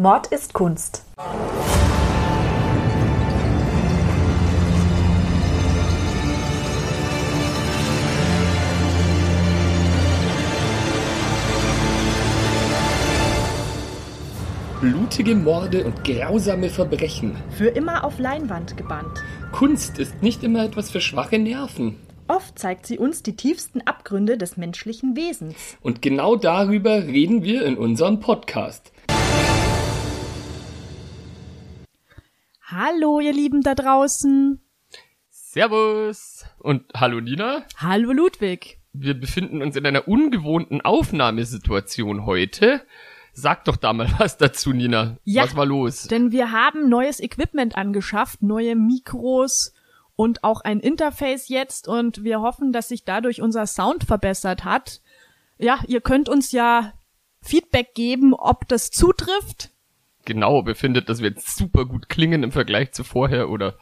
Mord ist Kunst. Blutige Morde und grausame Verbrechen. Für immer auf Leinwand gebannt. Kunst ist nicht immer etwas für schwache Nerven. Oft zeigt sie uns die tiefsten Abgründe des menschlichen Wesens. Und genau darüber reden wir in unserem Podcast. Hallo, ihr Lieben da draußen. Servus. Und hallo Nina. Hallo, Ludwig. Wir befinden uns in einer ungewohnten Aufnahmesituation heute. Sag doch da mal was dazu, Nina. Ja, was war los? Denn wir haben neues Equipment angeschafft, neue Mikros und auch ein Interface jetzt und wir hoffen, dass sich dadurch unser Sound verbessert hat. Ja, ihr könnt uns ja Feedback geben, ob das zutrifft genau befindet, dass wir jetzt super gut klingen im Vergleich zu vorher oder,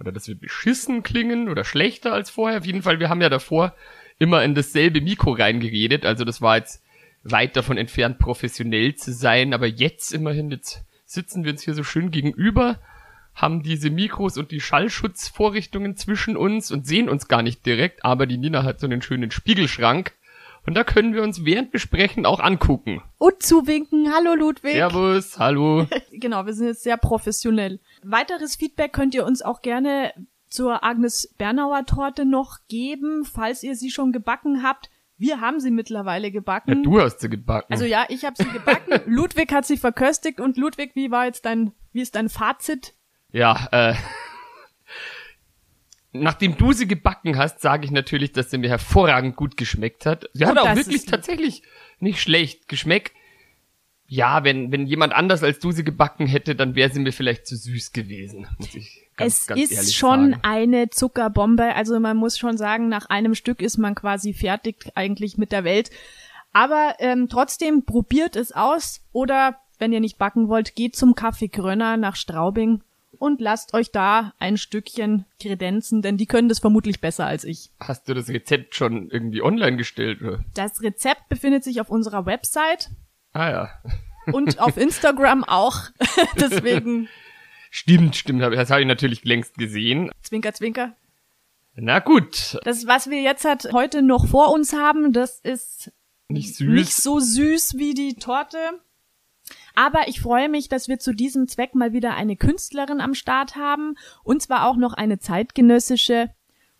oder dass wir beschissen klingen oder schlechter als vorher. Auf jeden Fall, wir haben ja davor immer in dasselbe Mikro reingeredet, also das war jetzt weit davon entfernt, professionell zu sein, aber jetzt immerhin, jetzt sitzen wir uns hier so schön gegenüber, haben diese Mikros und die Schallschutzvorrichtungen zwischen uns und sehen uns gar nicht direkt, aber die Nina hat so einen schönen Spiegelschrank, und da können wir uns während Besprechen auch angucken. Und zuwinken. Hallo Ludwig. Servus, hallo. genau, wir sind jetzt sehr professionell. Weiteres Feedback könnt ihr uns auch gerne zur Agnes Bernauer Torte noch geben, falls ihr sie schon gebacken habt. Wir haben sie mittlerweile gebacken. Ja, du hast sie gebacken. Also ja, ich habe sie gebacken. Ludwig hat sie verköstigt und Ludwig, wie war jetzt dein, wie ist dein Fazit? Ja, äh, Nachdem du sie gebacken hast, sage ich natürlich, dass sie mir hervorragend gut geschmeckt hat. Sie hat auch wirklich tatsächlich nicht schlecht geschmeckt. Ja, wenn, wenn jemand anders als du sie gebacken hätte, dann wäre sie mir vielleicht zu süß gewesen, muss ich ganz, es ganz ist schon sagen. eine Zuckerbombe. Also man muss schon sagen, nach einem Stück ist man quasi fertig eigentlich mit der Welt. Aber ähm, trotzdem probiert es aus oder wenn ihr nicht backen wollt, geht zum Kaffee Grönner nach Straubing und lasst euch da ein Stückchen kredenzen, denn die können das vermutlich besser als ich. Hast du das Rezept schon irgendwie online gestellt? Oder? Das Rezept befindet sich auf unserer Website. Ah ja. Und auf Instagram auch. Deswegen. Stimmt, stimmt. Das habe ich natürlich längst gesehen. Zwinker, zwinker. Na gut. Das, was wir jetzt halt heute noch vor uns haben, das ist nicht süß. Nicht so süß wie die Torte. Aber ich freue mich, dass wir zu diesem Zweck mal wieder eine Künstlerin am Start haben und zwar auch noch eine zeitgenössische.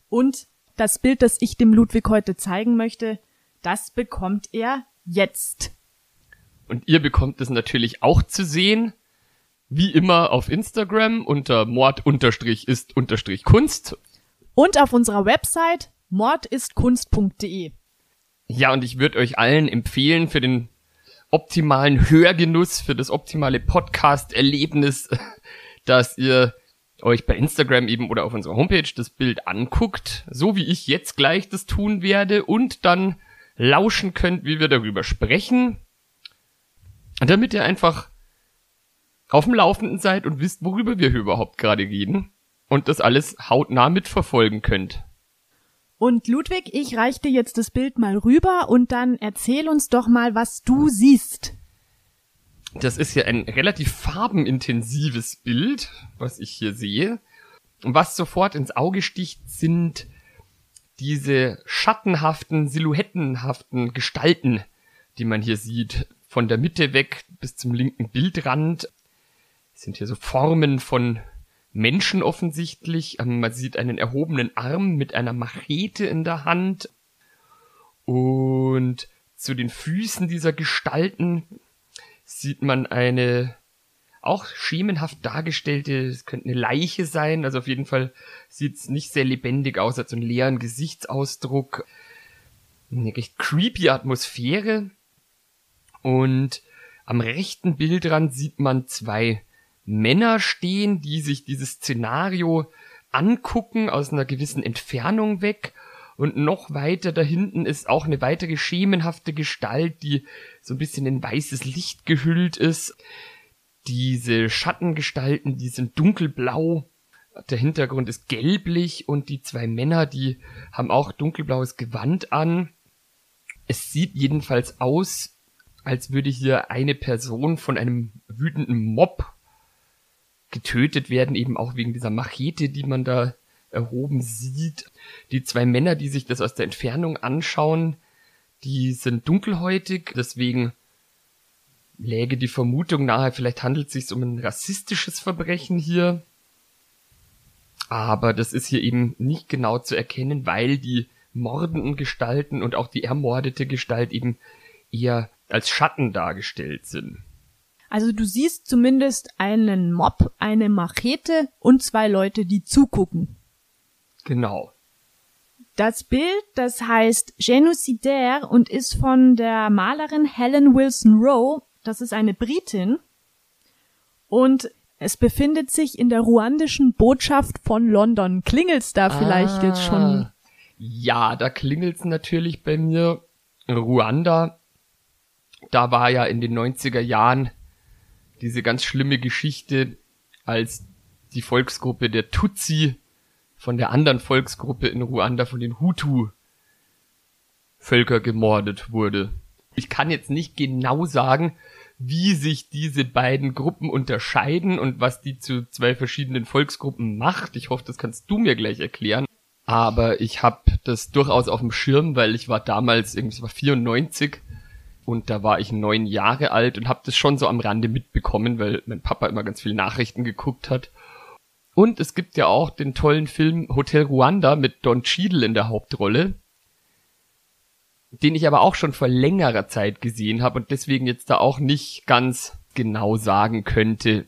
Und das Bild, das ich dem Ludwig heute zeigen möchte, das bekommt er jetzt. Und ihr bekommt es natürlich auch zu sehen, wie immer auf Instagram unter mord-ist-kunst. Und auf unserer Website mordistkunst.de. Ja, und ich würde euch allen empfehlen, für den optimalen Hörgenuss, für das optimale Podcast-Erlebnis, dass ihr euch bei Instagram eben oder auf unserer Homepage das Bild anguckt, so wie ich jetzt gleich das tun werde und dann lauschen könnt, wie wir darüber sprechen, damit ihr einfach auf dem Laufenden seid und wisst, worüber wir hier überhaupt gerade reden und das alles hautnah mitverfolgen könnt. Und Ludwig, ich reich dir jetzt das Bild mal rüber und dann erzähl uns doch mal, was du siehst. Das ist ja ein relativ farbenintensives Bild, was ich hier sehe. Und was sofort ins Auge sticht, sind diese schattenhaften, silhouettenhaften Gestalten, die man hier sieht. Von der Mitte weg bis zum linken Bildrand sind hier so Formen von Menschen offensichtlich. Ähm, man sieht einen erhobenen Arm mit einer Machete in der Hand. Und zu den Füßen dieser Gestalten sieht man eine auch schemenhaft dargestellte, es könnte eine Leiche sein, also auf jeden Fall sieht es nicht sehr lebendig aus, hat so einen leeren Gesichtsausdruck, eine recht creepy Atmosphäre und am rechten Bildrand sieht man zwei Männer stehen, die sich dieses Szenario angucken aus einer gewissen Entfernung weg. Und noch weiter da hinten ist auch eine weitere schemenhafte Gestalt, die so ein bisschen in weißes Licht gehüllt ist. Diese Schattengestalten, die sind dunkelblau. Der Hintergrund ist gelblich und die zwei Männer, die haben auch dunkelblaues Gewand an. Es sieht jedenfalls aus, als würde hier eine Person von einem wütenden Mob getötet werden, eben auch wegen dieser Machete, die man da erhoben sieht. Die zwei Männer, die sich das aus der Entfernung anschauen, die sind dunkelhäutig, deswegen läge die Vermutung nahe, vielleicht handelt es sich um ein rassistisches Verbrechen hier. Aber das ist hier eben nicht genau zu erkennen, weil die mordenden Gestalten und auch die ermordete Gestalt eben eher als Schatten dargestellt sind. Also du siehst zumindest einen Mob, eine Machete und zwei Leute, die zugucken. Genau. Das Bild, das heißt Genocidaire und ist von der Malerin Helen Wilson Rowe. Das ist eine Britin. Und es befindet sich in der ruandischen Botschaft von London. Klingelt's da vielleicht ah, jetzt schon? Ja, da klingelt's natürlich bei mir. Ruanda, da war ja in den 90er Jahren diese ganz schlimme Geschichte, als die Volksgruppe der Tutsi von der anderen Volksgruppe in Ruanda, von den Hutu, Völker gemordet wurde. Ich kann jetzt nicht genau sagen, wie sich diese beiden Gruppen unterscheiden und was die zu zwei verschiedenen Volksgruppen macht. Ich hoffe, das kannst du mir gleich erklären. Aber ich habe das durchaus auf dem Schirm, weil ich war damals, irgendwie war 94 und da war ich neun Jahre alt und habe das schon so am Rande mitbekommen, weil mein Papa immer ganz viele Nachrichten geguckt hat. Und es gibt ja auch den tollen Film Hotel Ruanda mit Don Cheadle in der Hauptrolle den ich aber auch schon vor längerer Zeit gesehen habe und deswegen jetzt da auch nicht ganz genau sagen könnte,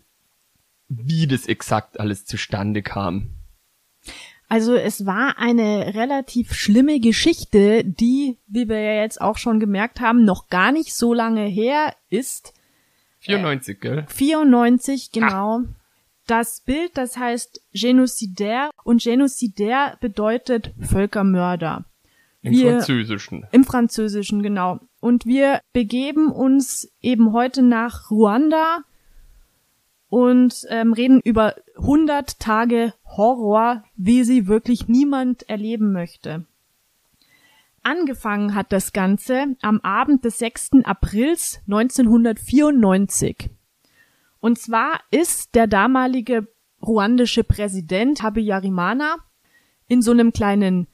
wie das exakt alles zustande kam. Also es war eine relativ schlimme Geschichte, die, wie wir ja jetzt auch schon gemerkt haben, noch gar nicht so lange her ist. 94, äh, gell? 94, genau. Ach. Das Bild, das heißt Genocidaire und Genocidaire bedeutet Völkermörder. Im wir, Französischen. Im Französischen, genau. Und wir begeben uns eben heute nach Ruanda und ähm, reden über 100 Tage Horror, wie sie wirklich niemand erleben möchte. Angefangen hat das Ganze am Abend des 6. Aprils 1994. Und zwar ist der damalige ruandische Präsident Habyarimana in so einem kleinen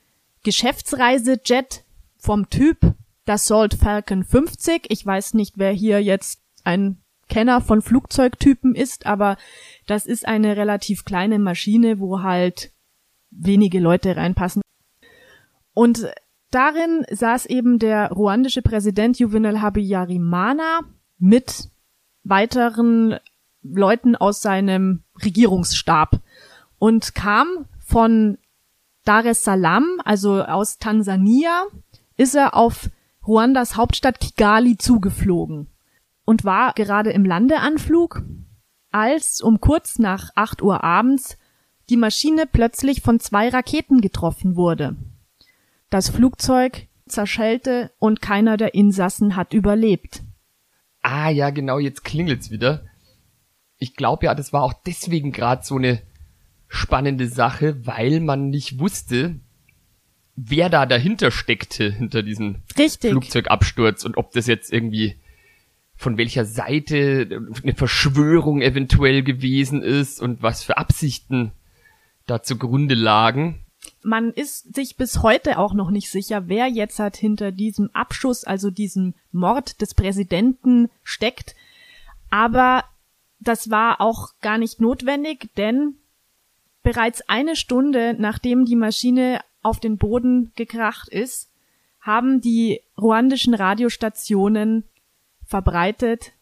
Geschäftsreisejet vom Typ Dassault Falcon 50. Ich weiß nicht, wer hier jetzt ein Kenner von Flugzeugtypen ist, aber das ist eine relativ kleine Maschine, wo halt wenige Leute reinpassen. Und darin saß eben der ruandische Präsident Juvenal Habyarimana mit weiteren Leuten aus seinem Regierungsstab und kam von Dar es Salaam, also aus Tansania, ist er auf Ruandas Hauptstadt Kigali zugeflogen und war gerade im Landeanflug, als um kurz nach 8 Uhr abends die Maschine plötzlich von zwei Raketen getroffen wurde. Das Flugzeug zerschellte und keiner der Insassen hat überlebt. Ah ja, genau, jetzt klingelt's wieder. Ich glaube ja, das war auch deswegen gerade so eine spannende Sache, weil man nicht wusste, wer da dahinter steckte, hinter diesem Richtig. Flugzeugabsturz und ob das jetzt irgendwie von welcher Seite eine Verschwörung eventuell gewesen ist und was für Absichten da zugrunde lagen. Man ist sich bis heute auch noch nicht sicher, wer jetzt halt hinter diesem Abschuss, also diesem Mord des Präsidenten steckt. Aber das war auch gar nicht notwendig, denn Bereits eine Stunde nachdem die Maschine auf den Boden gekracht ist, haben die ruandischen Radiostationen verbreitet,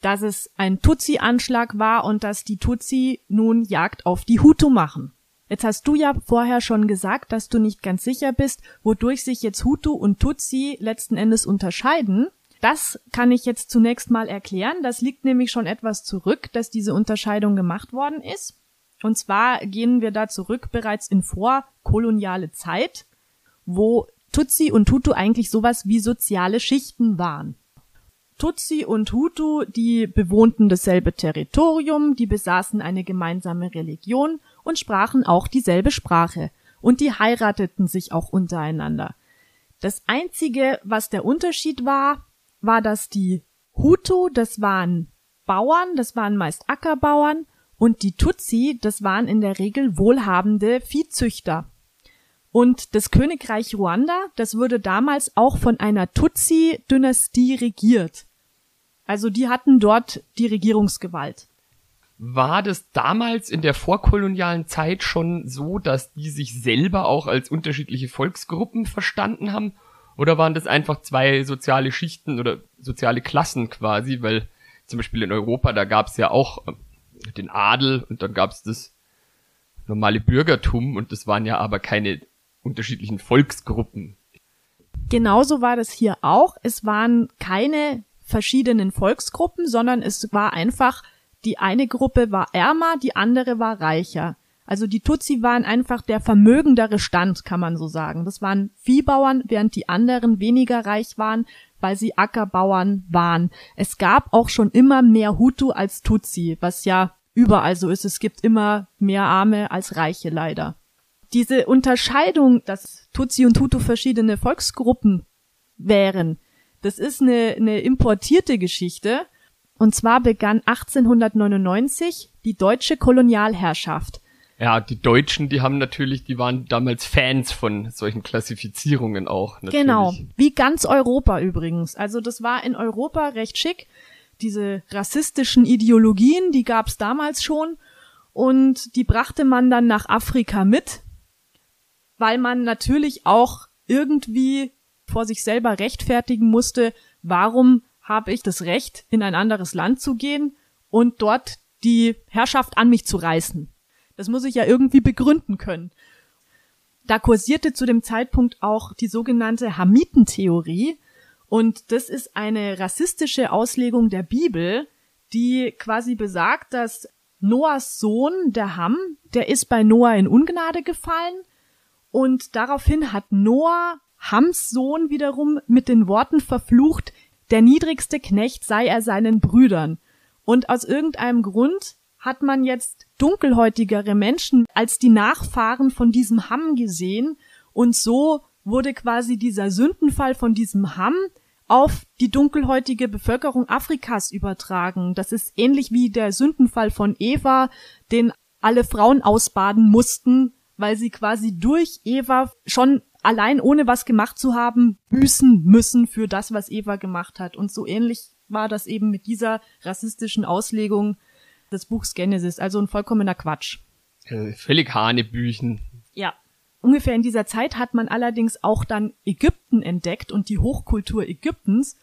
dass es ein Tutsi-Anschlag war und dass die Tutsi nun Jagd auf die Hutu machen. Jetzt hast du ja vorher schon gesagt, dass du nicht ganz sicher bist, wodurch sich jetzt Hutu und Tutsi letzten Endes unterscheiden. Das kann ich jetzt zunächst mal erklären. Das liegt nämlich schon etwas zurück, dass diese Unterscheidung gemacht worden ist. Und zwar gehen wir da zurück bereits in vorkoloniale Zeit, wo Tutsi und Hutu eigentlich sowas wie soziale Schichten waren. Tutsi und Hutu, die bewohnten dasselbe Territorium, die besaßen eine gemeinsame Religion und sprachen auch dieselbe Sprache. Und die heirateten sich auch untereinander. Das einzige, was der Unterschied war, war, dass die Hutu, das waren Bauern, das waren meist Ackerbauern, und die Tutsi, das waren in der Regel wohlhabende Viehzüchter. Und das Königreich Ruanda, das wurde damals auch von einer Tutsi-Dynastie regiert. Also die hatten dort die Regierungsgewalt. War das damals in der vorkolonialen Zeit schon so, dass die sich selber auch als unterschiedliche Volksgruppen verstanden haben? Oder waren das einfach zwei soziale Schichten oder soziale Klassen quasi? Weil zum Beispiel in Europa, da gab es ja auch äh, den Adel und dann gab es das normale Bürgertum und das waren ja aber keine unterschiedlichen Volksgruppen. Genauso war das hier auch. Es waren keine verschiedenen Volksgruppen, sondern es war einfach, die eine Gruppe war ärmer, die andere war reicher. Also die Tutsi waren einfach der vermögendere Stand, kann man so sagen. Das waren Viehbauern, während die anderen weniger reich waren, weil sie Ackerbauern waren. Es gab auch schon immer mehr Hutu als Tutsi, was ja überall so ist. Es gibt immer mehr Arme als Reiche leider. Diese Unterscheidung, dass Tutsi und Hutu verschiedene Volksgruppen wären, das ist eine, eine importierte Geschichte. Und zwar begann 1899 die deutsche Kolonialherrschaft. Ja, die Deutschen, die haben natürlich, die waren damals Fans von solchen Klassifizierungen auch. Natürlich. Genau, wie ganz Europa übrigens. Also das war in Europa recht schick. Diese rassistischen Ideologien, die gab's damals schon und die brachte man dann nach Afrika mit, weil man natürlich auch irgendwie vor sich selber rechtfertigen musste, warum habe ich das Recht, in ein anderes Land zu gehen und dort die Herrschaft an mich zu reißen. Das muss ich ja irgendwie begründen können. Da kursierte zu dem Zeitpunkt auch die sogenannte Hamitentheorie. Und das ist eine rassistische Auslegung der Bibel, die quasi besagt, dass Noahs Sohn, der Ham, der ist bei Noah in Ungnade gefallen und daraufhin hat Noah Hams Sohn wiederum mit den Worten verflucht, der niedrigste Knecht sei er seinen Brüdern. Und aus irgendeinem Grund hat man jetzt dunkelhäutigere Menschen als die Nachfahren von diesem Hamm gesehen und so wurde quasi dieser Sündenfall von diesem Hamm auf die dunkelhäutige Bevölkerung Afrikas übertragen. Das ist ähnlich wie der Sündenfall von Eva, den alle Frauen ausbaden mussten, weil sie quasi durch Eva schon allein ohne was gemacht zu haben, büßen müssen für das, was Eva gemacht hat. Und so ähnlich war das eben mit dieser rassistischen Auslegung des Buchs Genesis. Also ein vollkommener Quatsch. Äh, völlig Hanebüchen. Ja. Ungefähr in dieser Zeit hat man allerdings auch dann Ägypten entdeckt und die Hochkultur Ägyptens.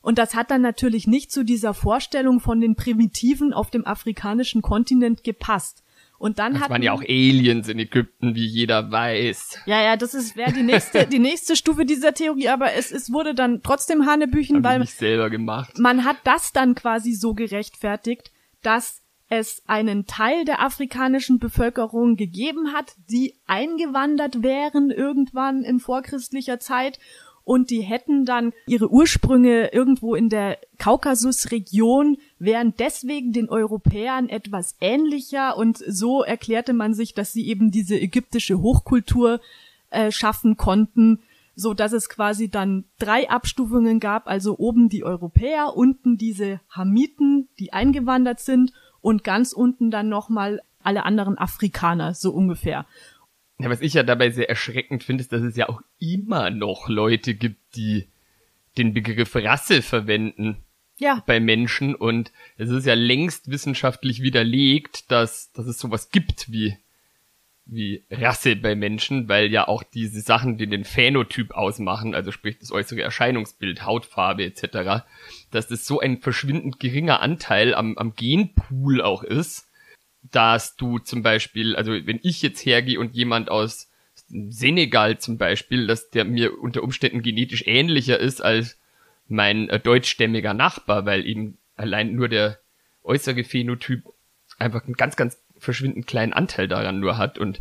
Und das hat dann natürlich nicht zu dieser Vorstellung von den Primitiven auf dem afrikanischen Kontinent gepasst. Und dann das hat waren ja auch Aliens in Ägypten, wie jeder weiß. Ja, ja, das ist wäre die nächste die nächste Stufe dieser Theorie, aber es, es wurde dann trotzdem Hanebüchen, Hab weil ich selber gemacht. man hat das dann quasi so gerechtfertigt, dass es einen Teil der afrikanischen Bevölkerung gegeben hat, die eingewandert wären irgendwann in vorchristlicher Zeit und die hätten dann ihre Ursprünge irgendwo in der Kaukasusregion, wären deswegen den Europäern etwas ähnlicher und so erklärte man sich, dass sie eben diese ägyptische Hochkultur äh, schaffen konnten, so dass es quasi dann drei Abstufungen gab, also oben die Europäer, unten diese Hamiten, die eingewandert sind und ganz unten dann nochmal alle anderen Afrikaner, so ungefähr. Ja, was ich ja dabei sehr erschreckend finde, ist, dass es ja auch immer noch Leute gibt, die den Begriff Rasse verwenden ja. bei Menschen und es ist ja längst wissenschaftlich widerlegt, dass, dass es sowas gibt wie, wie Rasse bei Menschen, weil ja auch diese Sachen, die den Phänotyp ausmachen, also sprich das äußere Erscheinungsbild, Hautfarbe etc., dass das so ein verschwindend geringer Anteil am, am Genpool auch ist, dass du zum Beispiel, also wenn ich jetzt hergehe und jemand aus Senegal zum Beispiel, dass der mir unter Umständen genetisch ähnlicher ist als mein äh, deutschstämmiger Nachbar, weil eben allein nur der äußere Phänotyp einfach einen ganz, ganz verschwindend kleinen Anteil daran nur hat und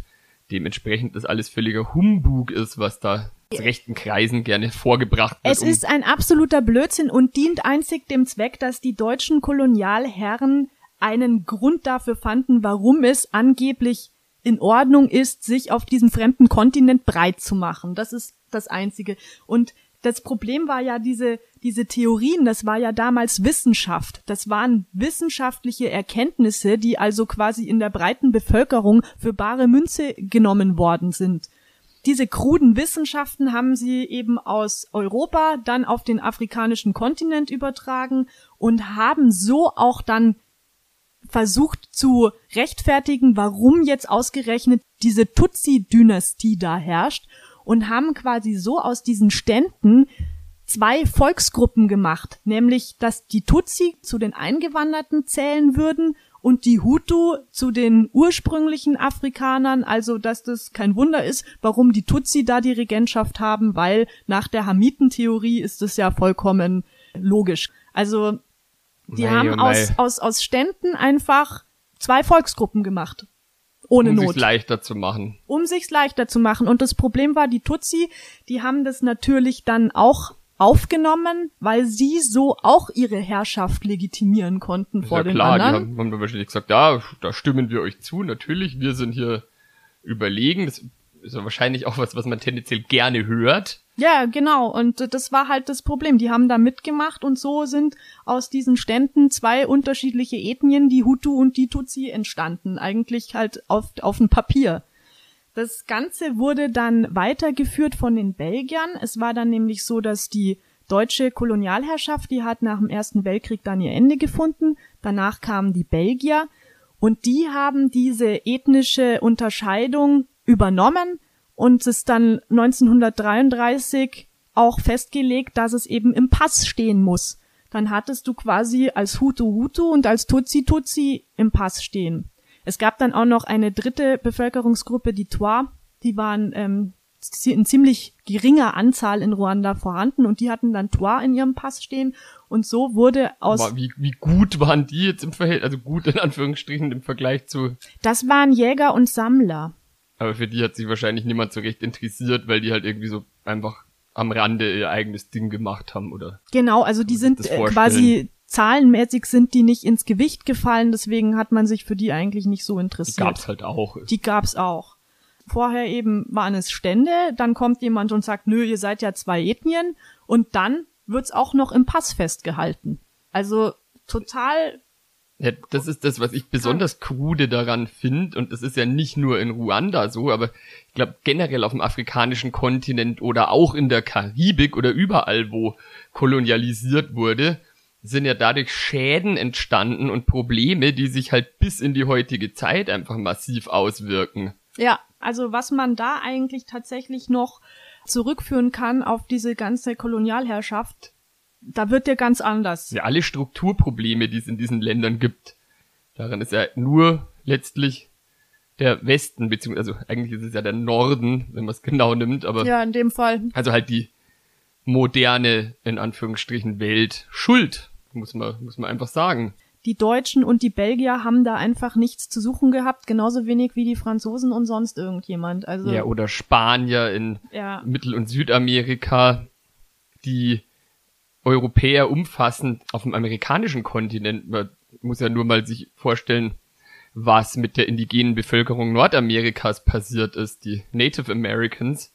dementsprechend das alles völliger Humbug ist, was da zu rechten Kreisen gerne vorgebracht wird. Es um ist ein absoluter Blödsinn und dient einzig dem Zweck, dass die deutschen Kolonialherren einen Grund dafür fanden, warum es angeblich in Ordnung ist, sich auf diesem fremden Kontinent breit zu machen. Das ist das Einzige. Und das Problem war ja diese, diese Theorien, das war ja damals Wissenschaft. Das waren wissenschaftliche Erkenntnisse, die also quasi in der breiten Bevölkerung für bare Münze genommen worden sind. Diese kruden Wissenschaften haben sie eben aus Europa dann auf den afrikanischen Kontinent übertragen und haben so auch dann versucht zu rechtfertigen, warum jetzt ausgerechnet diese Tutsi-Dynastie da herrscht und haben quasi so aus diesen Ständen zwei Volksgruppen gemacht, nämlich dass die Tutsi zu den Eingewanderten zählen würden und die Hutu zu den ursprünglichen Afrikanern, also dass das kein Wunder ist, warum die Tutsi da die Regentschaft haben, weil nach der Hamitentheorie ist es ja vollkommen logisch. Also die Mei, haben oh aus, aus, aus Ständen einfach zwei Volksgruppen gemacht. Ohne um Not sich leichter zu machen. um sich's leichter zu machen. Und das Problem war, die Tutsi, die haben das natürlich dann auch aufgenommen, weil sie so auch ihre Herrschaft legitimieren konnten vor ja den klar, die anderen. haben, haben dann wahrscheinlich gesagt, ja, da stimmen wir euch zu, natürlich, wir sind hier überlegen. Das ist wahrscheinlich auch was, was man tendenziell gerne hört. Ja, genau. Und das war halt das Problem. Die haben da mitgemacht und so sind aus diesen Ständen zwei unterschiedliche Ethnien, die Hutu und die Tutsi, entstanden. Eigentlich halt auf, auf dem Papier. Das Ganze wurde dann weitergeführt von den Belgiern. Es war dann nämlich so, dass die deutsche Kolonialherrschaft, die hat nach dem Ersten Weltkrieg dann ihr Ende gefunden. Danach kamen die Belgier und die haben diese ethnische Unterscheidung übernommen und es dann 1933 auch festgelegt, dass es eben im Pass stehen muss. Dann hattest du quasi als Hutu Hutu und als Tutsi Tutsi im Pass stehen. Es gab dann auch noch eine dritte Bevölkerungsgruppe, die Twa, die waren ähm, in ziemlich geringer Anzahl in Ruanda vorhanden und die hatten dann Twa in ihrem Pass stehen und so wurde aus Aber wie, wie gut waren die jetzt im Verhältnis, also gut in Anführungsstrichen im Vergleich zu, das waren Jäger und Sammler. Aber für die hat sich wahrscheinlich niemand so recht interessiert, weil die halt irgendwie so einfach am Rande ihr eigenes Ding gemacht haben, oder? Genau, also die sind äh, quasi zahlenmäßig sind die nicht ins Gewicht gefallen, deswegen hat man sich für die eigentlich nicht so Die interessiert. gab's halt auch. Die gab's auch. Vorher eben waren es Stände, dann kommt jemand und sagt, nö, ihr seid ja zwei Ethnien und dann wird's auch noch im Pass festgehalten. Also total, Ja, das ist das, was ich besonders krude daran finde. Und das ist ja nicht nur in Ruanda so, aber ich glaube generell auf dem afrikanischen Kontinent oder auch in der Karibik oder überall, wo kolonialisiert wurde, sind ja dadurch Schäden entstanden und Probleme, die sich halt bis in die heutige Zeit einfach massiv auswirken. ja, also was man da eigentlich tatsächlich noch zurückführen kann auf diese ganze Kolonialherrschaft, da wird dir ganz anders. Ja, alle Strukturprobleme, die es in diesen Ländern gibt, daran ist ja nur letztlich der Westen, beziehungsweise also eigentlich ist es ja der Norden, wenn man es genau nimmt, aber Ja, in dem Fall. also halt die moderne, in Anführungsstrichen, Welt schuld, muss man, muss man einfach sagen. Die Deutschen und die Belgier haben da einfach nichts zu suchen gehabt, genauso wenig wie die Franzosen und sonst irgendjemand. Also Ja, oder Spanier in ja, Mittel- und Südamerika, die Europäer umfassend auf dem amerikanischen Kontinent. Man muss ja nur mal sich vorstellen, was mit der indigenen Bevölkerung Nordamerikas passiert ist. Die Native Americans,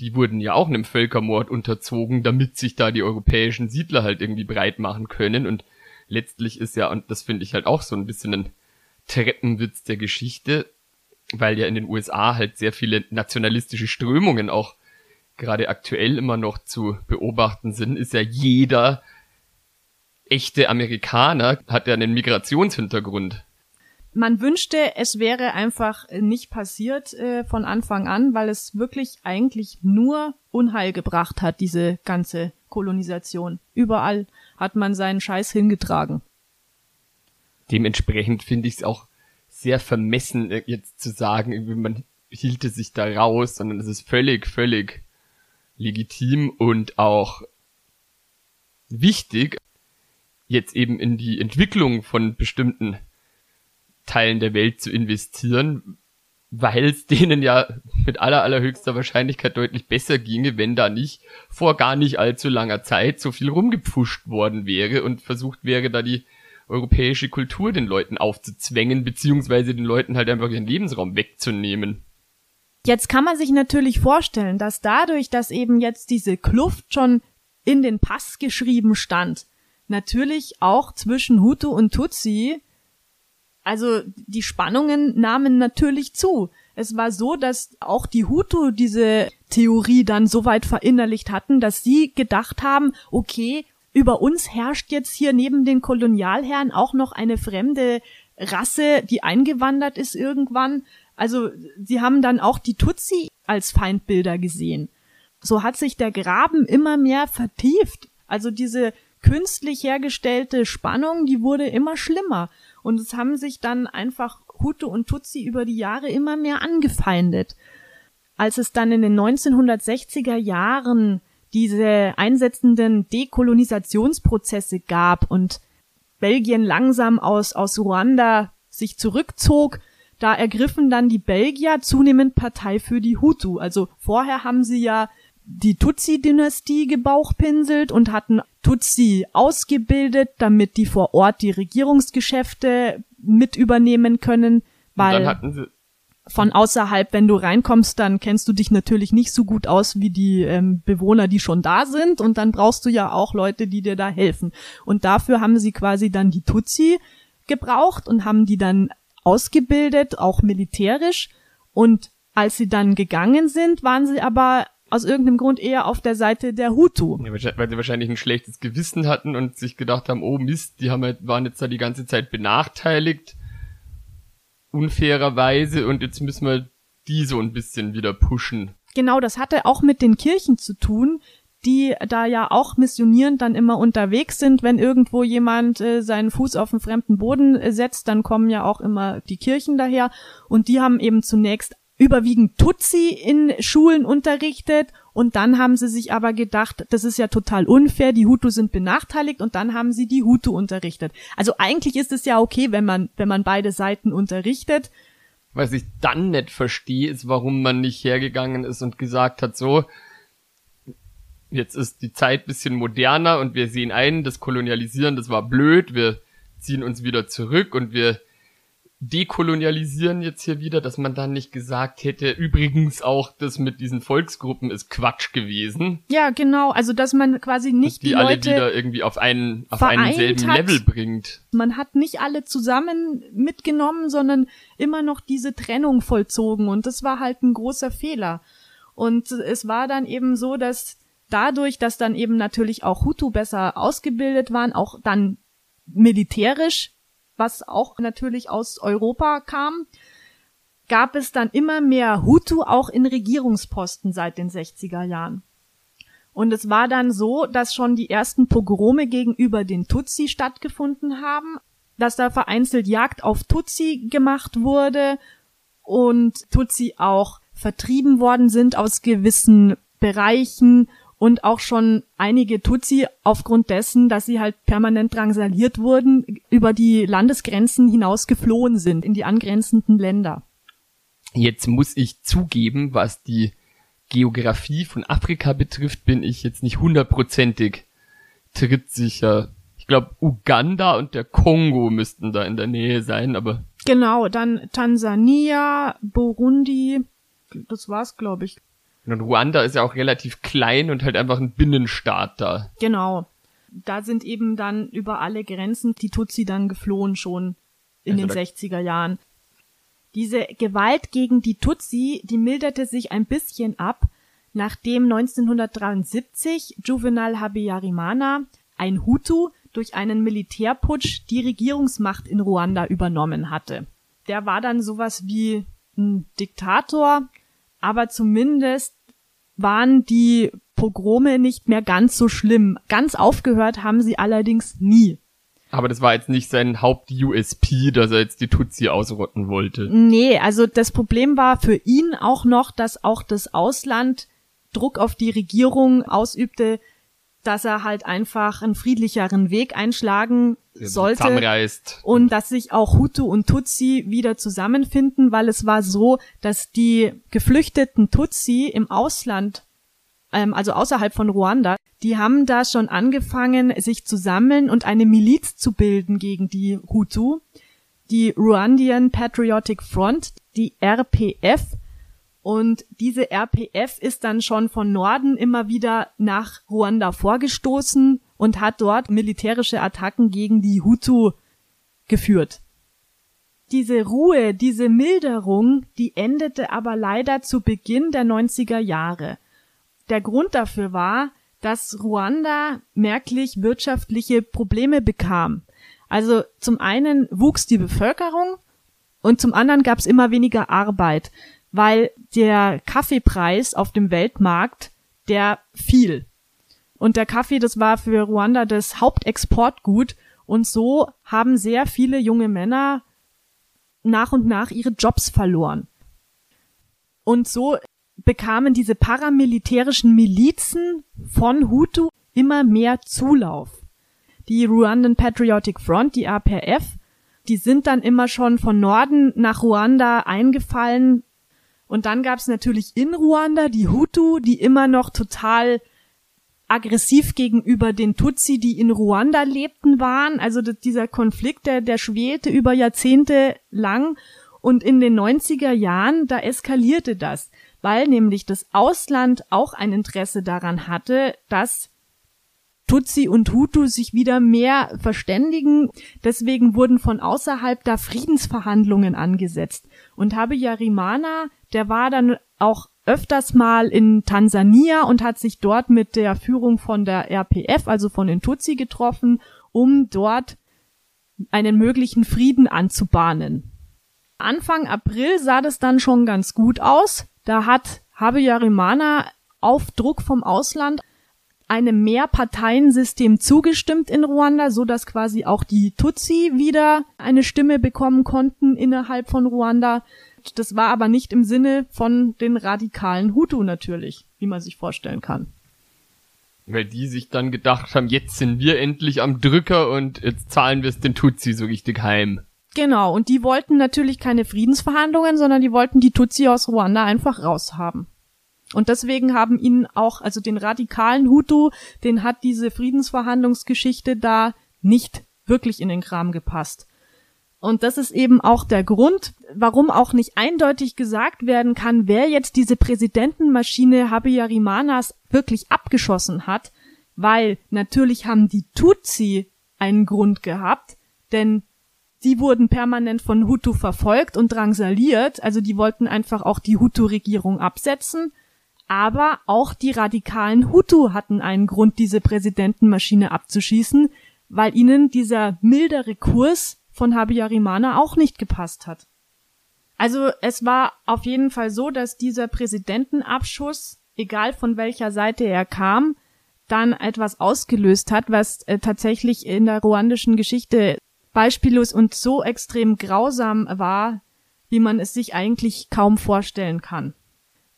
die wurden ja auch einem Völkermord unterzogen, damit sich da die europäischen Siedler halt irgendwie breit machen können. Und letztlich ist ja, und das finde ich halt auch so ein bisschen ein Treppenwitz der Geschichte, weil ja in den USA halt sehr viele nationalistische Strömungen auch gerade aktuell immer noch zu beobachten sind, ist ja jeder echte Amerikaner hat ja einen Migrationshintergrund. man wünschte, es wäre einfach nicht passiert äh, von Anfang an, weil es wirklich eigentlich nur Unheil gebracht hat, diese ganze Kolonisation. Überall hat man seinen Scheiß hingetragen. Dementsprechend finde ich es auch sehr vermessen, äh, jetzt zu sagen, irgendwie man hielte sich da raus, sondern es ist völlig, völlig legitim und auch wichtig, jetzt eben in die Entwicklung von bestimmten Teilen der Welt zu investieren, weil es denen ja mit aller, allerhöchster Wahrscheinlichkeit deutlich besser ginge, wenn da nicht vor gar nicht allzu langer Zeit so viel rumgepfuscht worden wäre und versucht wäre, da die europäische Kultur den Leuten aufzuzwängen, beziehungsweise den Leuten halt einfach ihren Lebensraum wegzunehmen. Jetzt kann man sich natürlich vorstellen, dass dadurch, dass eben jetzt diese Kluft schon in den Pass geschrieben stand, natürlich auch zwischen Hutu und Tutsi, also die Spannungen nahmen natürlich zu. Es war so, dass auch die Hutu diese Theorie dann so weit verinnerlicht hatten, dass sie gedacht haben, okay, über uns herrscht jetzt hier neben den Kolonialherren auch noch eine fremde Rasse, die eingewandert ist irgendwann. Also sie haben dann auch die Tutsi als Feindbilder gesehen. So hat sich der Graben immer mehr vertieft. Also diese künstlich hergestellte Spannung, die wurde immer schlimmer. Und es haben sich dann einfach Hutu und Tutsi über die Jahre immer mehr angefeindet. Als es dann in den 1960er Jahren diese einsetzenden Dekolonisationsprozesse gab und Belgien langsam aus, aus Ruanda sich zurückzog, da ergriffen dann die Belgier zunehmend Partei für die Hutu. Also vorher haben sie ja die Tutsi-Dynastie gebauchpinselt und hatten Tutsi ausgebildet, damit die vor Ort die Regierungsgeschäfte mit übernehmen können, weil von außerhalb, wenn du reinkommst, dann kennst du dich natürlich nicht so gut aus wie die ähm, Bewohner, die schon da sind und dann brauchst du ja auch Leute, die dir da helfen. Und dafür haben sie quasi dann die Tutsi gebraucht und haben die dann ausgebildet, auch militärisch und als sie dann gegangen sind, waren sie aber aus irgendeinem Grund eher auf der Seite der Hutu. Ja, weil sie wahrscheinlich ein schlechtes Gewissen hatten und sich gedacht haben, oh Mist, die haben halt, waren jetzt da die ganze Zeit benachteiligt, unfairerweise und jetzt müssen wir die so ein bisschen wieder pushen. Genau, das hatte auch mit den Kirchen zu tun, die da ja auch missionierend dann immer unterwegs sind. Wenn irgendwo jemand äh, seinen Fuß auf den fremden Boden äh, setzt, dann kommen ja auch immer die Kirchen daher und die haben eben zunächst überwiegend Tutsi in Schulen unterrichtet und dann haben sie sich aber gedacht, das ist ja total unfair, die Hutu sind benachteiligt und dann haben sie die Hutu unterrichtet. Also eigentlich ist es ja okay, wenn man, wenn man beide Seiten unterrichtet. Was ich dann nicht verstehe, ist, warum man nicht hergegangen ist und gesagt hat, so, jetzt ist die Zeit bisschen moderner und wir sehen ein, das Kolonialisieren, das war blöd, wir ziehen uns wieder zurück und wir dekolonialisieren jetzt hier wieder, dass man dann nicht gesagt hätte, übrigens auch das mit diesen Volksgruppen ist Quatsch gewesen. Ja, genau, also dass man quasi nicht die, die alle Leute wieder irgendwie auf einen auf einen selben hat. Level bringt. Man hat nicht alle zusammen mitgenommen, sondern immer noch diese Trennung vollzogen und das war halt ein großer Fehler. Und es war dann eben so, dass dadurch, dass dann eben natürlich auch Hutu besser ausgebildet waren, auch dann militärisch was auch natürlich aus Europa kam, gab es dann immer mehr Hutu auch in Regierungsposten seit den 60er Jahren. Und es war dann so, dass schon die ersten Pogrome gegenüber den Tutsi stattgefunden haben, dass da vereinzelt Jagd auf Tutsi gemacht wurde und Tutsi auch vertrieben worden sind aus gewissen Bereichen und auch schon einige Tutsi aufgrund dessen, dass sie halt permanent drangsaliert wurden, über die Landesgrenzen hinaus geflohen sind in die angrenzenden Länder. Jetzt muss ich zugeben, was die Geografie von Afrika betrifft, bin ich jetzt nicht hundertprozentig trittsicher. Ich glaube, Uganda und der Kongo müssten da in der Nähe sein, aber. Genau, dann Tansania, Burundi, das war's, glaube ich. Und Ruanda ist ja auch relativ klein und halt einfach ein Binnenstaat da. Genau. Da sind eben dann über alle Grenzen die Tutsi dann geflohen schon in also den 60er Jahren. Diese Gewalt gegen die Tutsi, die milderte sich ein bisschen ab, nachdem 1973 Juvenal Habyarimana, ein Hutu, durch einen Militärputsch die Regierungsmacht in Ruanda übernommen hatte. Der war dann sowas wie ein Diktator, aber zumindest waren die Pogrome nicht mehr ganz so schlimm. Ganz aufgehört haben sie allerdings nie. Aber das war jetzt nicht sein Haupt-USP, dass er jetzt die Tutsi ausrotten wollte. Nee, also das Problem war für ihn auch noch, dass auch das Ausland Druck auf die Regierung ausübte, dass er halt einfach einen friedlicheren Weg einschlagen sollte zusammenreist. und dass sich auch Hutu und Tutsi wieder zusammenfinden, weil es war so, dass die geflüchteten Tutsi im Ausland, ähm, also außerhalb von Ruanda, die haben da schon angefangen, sich zu sammeln und eine Miliz zu bilden gegen die Hutu, die Rwandian Patriotic Front, die RPF, Und diese RPF ist dann schon von Norden immer wieder nach Ruanda vorgestoßen und hat dort militärische Attacken gegen die Hutu geführt. Diese Ruhe, diese Milderung, die endete aber leider zu Beginn der 90er Jahre. Der Grund dafür war, dass Ruanda merklich wirtschaftliche Probleme bekam. Also zum einen wuchs die Bevölkerung und zum anderen gab es immer weniger Arbeit, weil der Kaffeepreis auf dem Weltmarkt, der fiel. Und der Kaffee, das war für Ruanda das Hauptexportgut und so haben sehr viele junge Männer nach und nach ihre Jobs verloren. Und so bekamen diese paramilitärischen Milizen von Hutu immer mehr Zulauf. Die Rwandan Patriotic Front, die APF, die sind dann immer schon von Norden nach Ruanda eingefallen. Und dann gab es natürlich in Ruanda die Hutu, die immer noch total aggressiv gegenüber den Tutsi, die in Ruanda lebten, waren. Also dieser Konflikt, der, der schwelte über Jahrzehnte lang. Und in den 90er Jahren, da eskalierte das, weil nämlich das Ausland auch ein Interesse daran hatte, dass Tutsi und Hutu sich wieder mehr verständigen. Deswegen wurden von außerhalb da Friedensverhandlungen angesetzt. Und Habyarimana, der war dann auch öfters mal in Tansania und hat sich dort mit der Führung von der RPF, also von den Tutsi, getroffen, um dort einen möglichen Frieden anzubahnen. Anfang April sah das dann schon ganz gut aus. Da hat Habyarimana auf Druck vom Ausland einem Mehrparteiensystem zugestimmt in Ruanda, so dass quasi auch die Tutsi wieder eine Stimme bekommen konnten innerhalb von Ruanda. Das war aber nicht im Sinne von den radikalen Hutu natürlich, wie man sich vorstellen kann. Weil die sich dann gedacht haben, jetzt sind wir endlich am Drücker und jetzt zahlen wir es den Tutsi so richtig heim. Genau, und die wollten natürlich keine Friedensverhandlungen, sondern die wollten die Tutsi aus Ruanda einfach raushaben. Und deswegen haben ihnen auch, also den radikalen Hutu, den hat diese Friedensverhandlungsgeschichte da nicht wirklich in den Kram gepasst. Und das ist eben auch der Grund, warum auch nicht eindeutig gesagt werden kann, wer jetzt diese Präsidentenmaschine Habiyarimanas wirklich abgeschossen hat, weil natürlich haben die Tutsi einen Grund gehabt, denn die wurden permanent von Hutu verfolgt und drangsaliert, also die wollten einfach auch die Hutu-Regierung absetzen, aber auch die radikalen Hutu hatten einen Grund, diese Präsidentenmaschine abzuschießen, weil ihnen dieser mildere Kurs von Habyarimana auch nicht gepasst hat. Also es war auf jeden Fall so, dass dieser Präsidentenabschuss, egal von welcher Seite er kam, dann etwas ausgelöst hat, was äh, tatsächlich in der ruandischen Geschichte beispiellos und so extrem grausam war, wie man es sich eigentlich kaum vorstellen kann.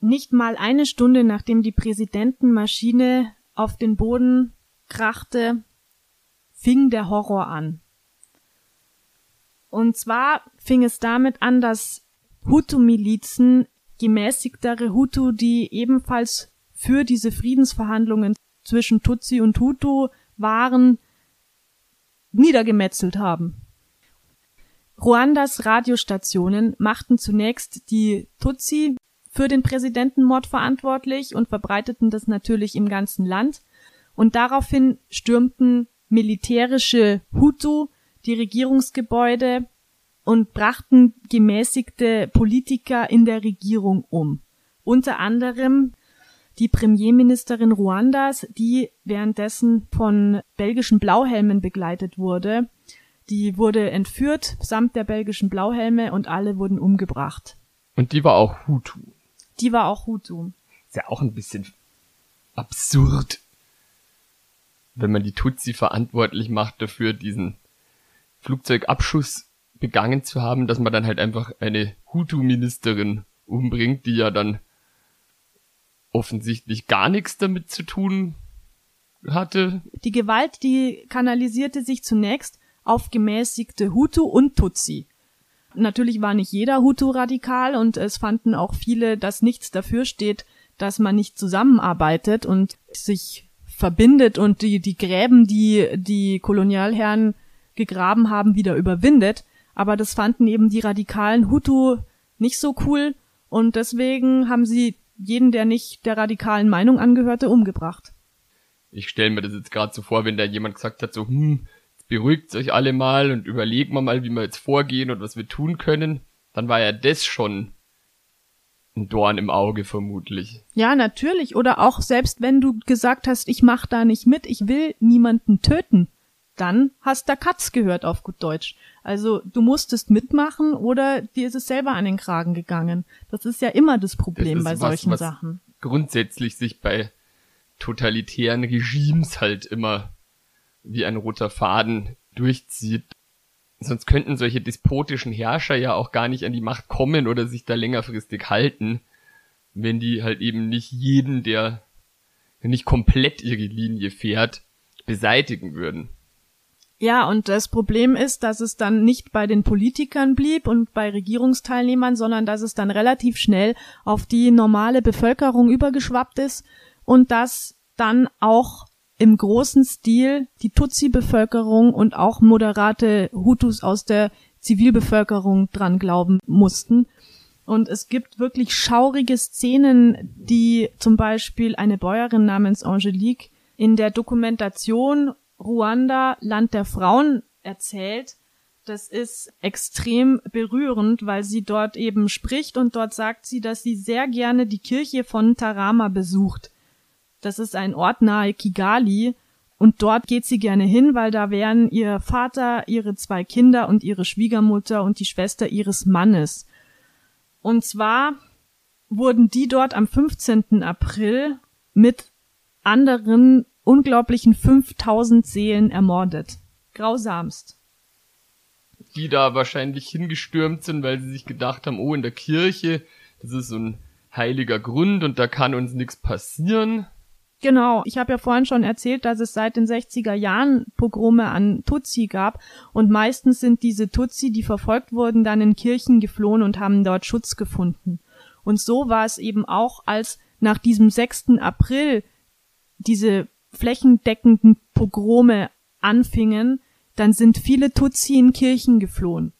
Nicht mal eine Stunde nachdem die Präsidentenmaschine auf den Boden krachte, fing der Horror an. Und zwar fing es damit an, dass Hutu-Milizen, gemäßigtere Hutu, die ebenfalls für diese Friedensverhandlungen zwischen Tutsi und Hutu waren, niedergemetzelt haben. Ruandas Radiostationen machten zunächst die Tutsi für den Präsidentenmord verantwortlich und verbreiteten das natürlich im ganzen Land. Und daraufhin stürmten militärische Hutu die Regierungsgebäude und brachten gemäßigte Politiker in der Regierung um. Unter anderem die Premierministerin Ruandas, die währenddessen von belgischen Blauhelmen begleitet wurde. Die wurde entführt samt der belgischen Blauhelme und alle wurden umgebracht. Und die war auch Hutu. Die war auch Hutu. Ist ja auch ein bisschen absurd, wenn man die Tutsi verantwortlich macht dafür, diesen Flugzeugabschuss begangen zu haben, dass man dann halt einfach eine Hutu-Ministerin umbringt, die ja dann offensichtlich gar nichts damit zu tun hatte. Die Gewalt, die kanalisierte sich zunächst auf gemäßigte Hutu und Tutsi. Natürlich war nicht jeder Hutu radikal und es fanden auch viele, dass nichts dafür steht, dass man nicht zusammenarbeitet und sich verbindet und die, die Gräben, die die Kolonialherren gegraben haben, wieder überwindet. Aber das fanden eben die radikalen Hutu nicht so cool Und deswegen haben sie jeden, der nicht der radikalen Meinung angehörte, umgebracht. Ich stelle mir das jetzt gerade so vor, wenn da jemand gesagt hat, so, hm, beruhigt euch alle mal und überlegen wir mal, wie wir jetzt vorgehen und was wir tun können, dann war ja das schon ein Dorn im Auge vermutlich. Ja, natürlich. Oder auch selbst wenn du gesagt hast, ich mach da nicht mit, ich will niemanden töten, dann hast der Katz gehört auf gut Deutsch. Also du musstest mitmachen oder dir ist es selber an den Kragen gegangen. Das ist ja immer das Problem das bei solchen was, was Sachen. Grundsätzlich sich bei totalitären Regimes halt immer wie ein roter Faden durchzieht. Sonst könnten solche despotischen Herrscher ja auch gar nicht an die Macht kommen oder sich da längerfristig halten, wenn die halt eben nicht jeden, der nicht komplett ihre Linie fährt, beseitigen würden. Ja, und das Problem ist, dass es dann nicht bei den Politikern blieb und bei Regierungsteilnehmern, sondern dass es dann relativ schnell auf die normale Bevölkerung übergeschwappt ist und dass dann auch im großen Stil die Tutsi-Bevölkerung und auch moderate Hutus aus der Zivilbevölkerung dran glauben mussten. Und es gibt wirklich schaurige Szenen, die zum Beispiel eine Bäuerin namens Angelique in der Dokumentation Ruanda, Land der Frauen erzählt. Das ist extrem berührend, weil sie dort eben spricht und dort sagt sie, dass sie sehr gerne die Kirche von Tarama besucht. Das ist ein Ort nahe Kigali. Und dort geht sie gerne hin, weil da wären ihr Vater, ihre zwei Kinder und ihre Schwiegermutter und die Schwester ihres Mannes. Und zwar wurden die dort am 15. April mit anderen unglaublichen 5000 Seelen ermordet. Grausamst. Die da wahrscheinlich hingestürmt sind, weil sie sich gedacht haben, oh, in der Kirche, das ist so ein heiliger Grund und da kann uns nichts passieren. Genau, ich habe ja vorhin schon erzählt, dass es seit den 60er Jahren Pogrome an Tutsi gab und meistens sind diese Tutsi, die verfolgt wurden, dann in Kirchen geflohen und haben dort Schutz gefunden. Und so war es eben auch, als nach diesem 6. April diese flächendeckenden Pogrome anfingen, dann sind viele Tutsi in Kirchen geflohen.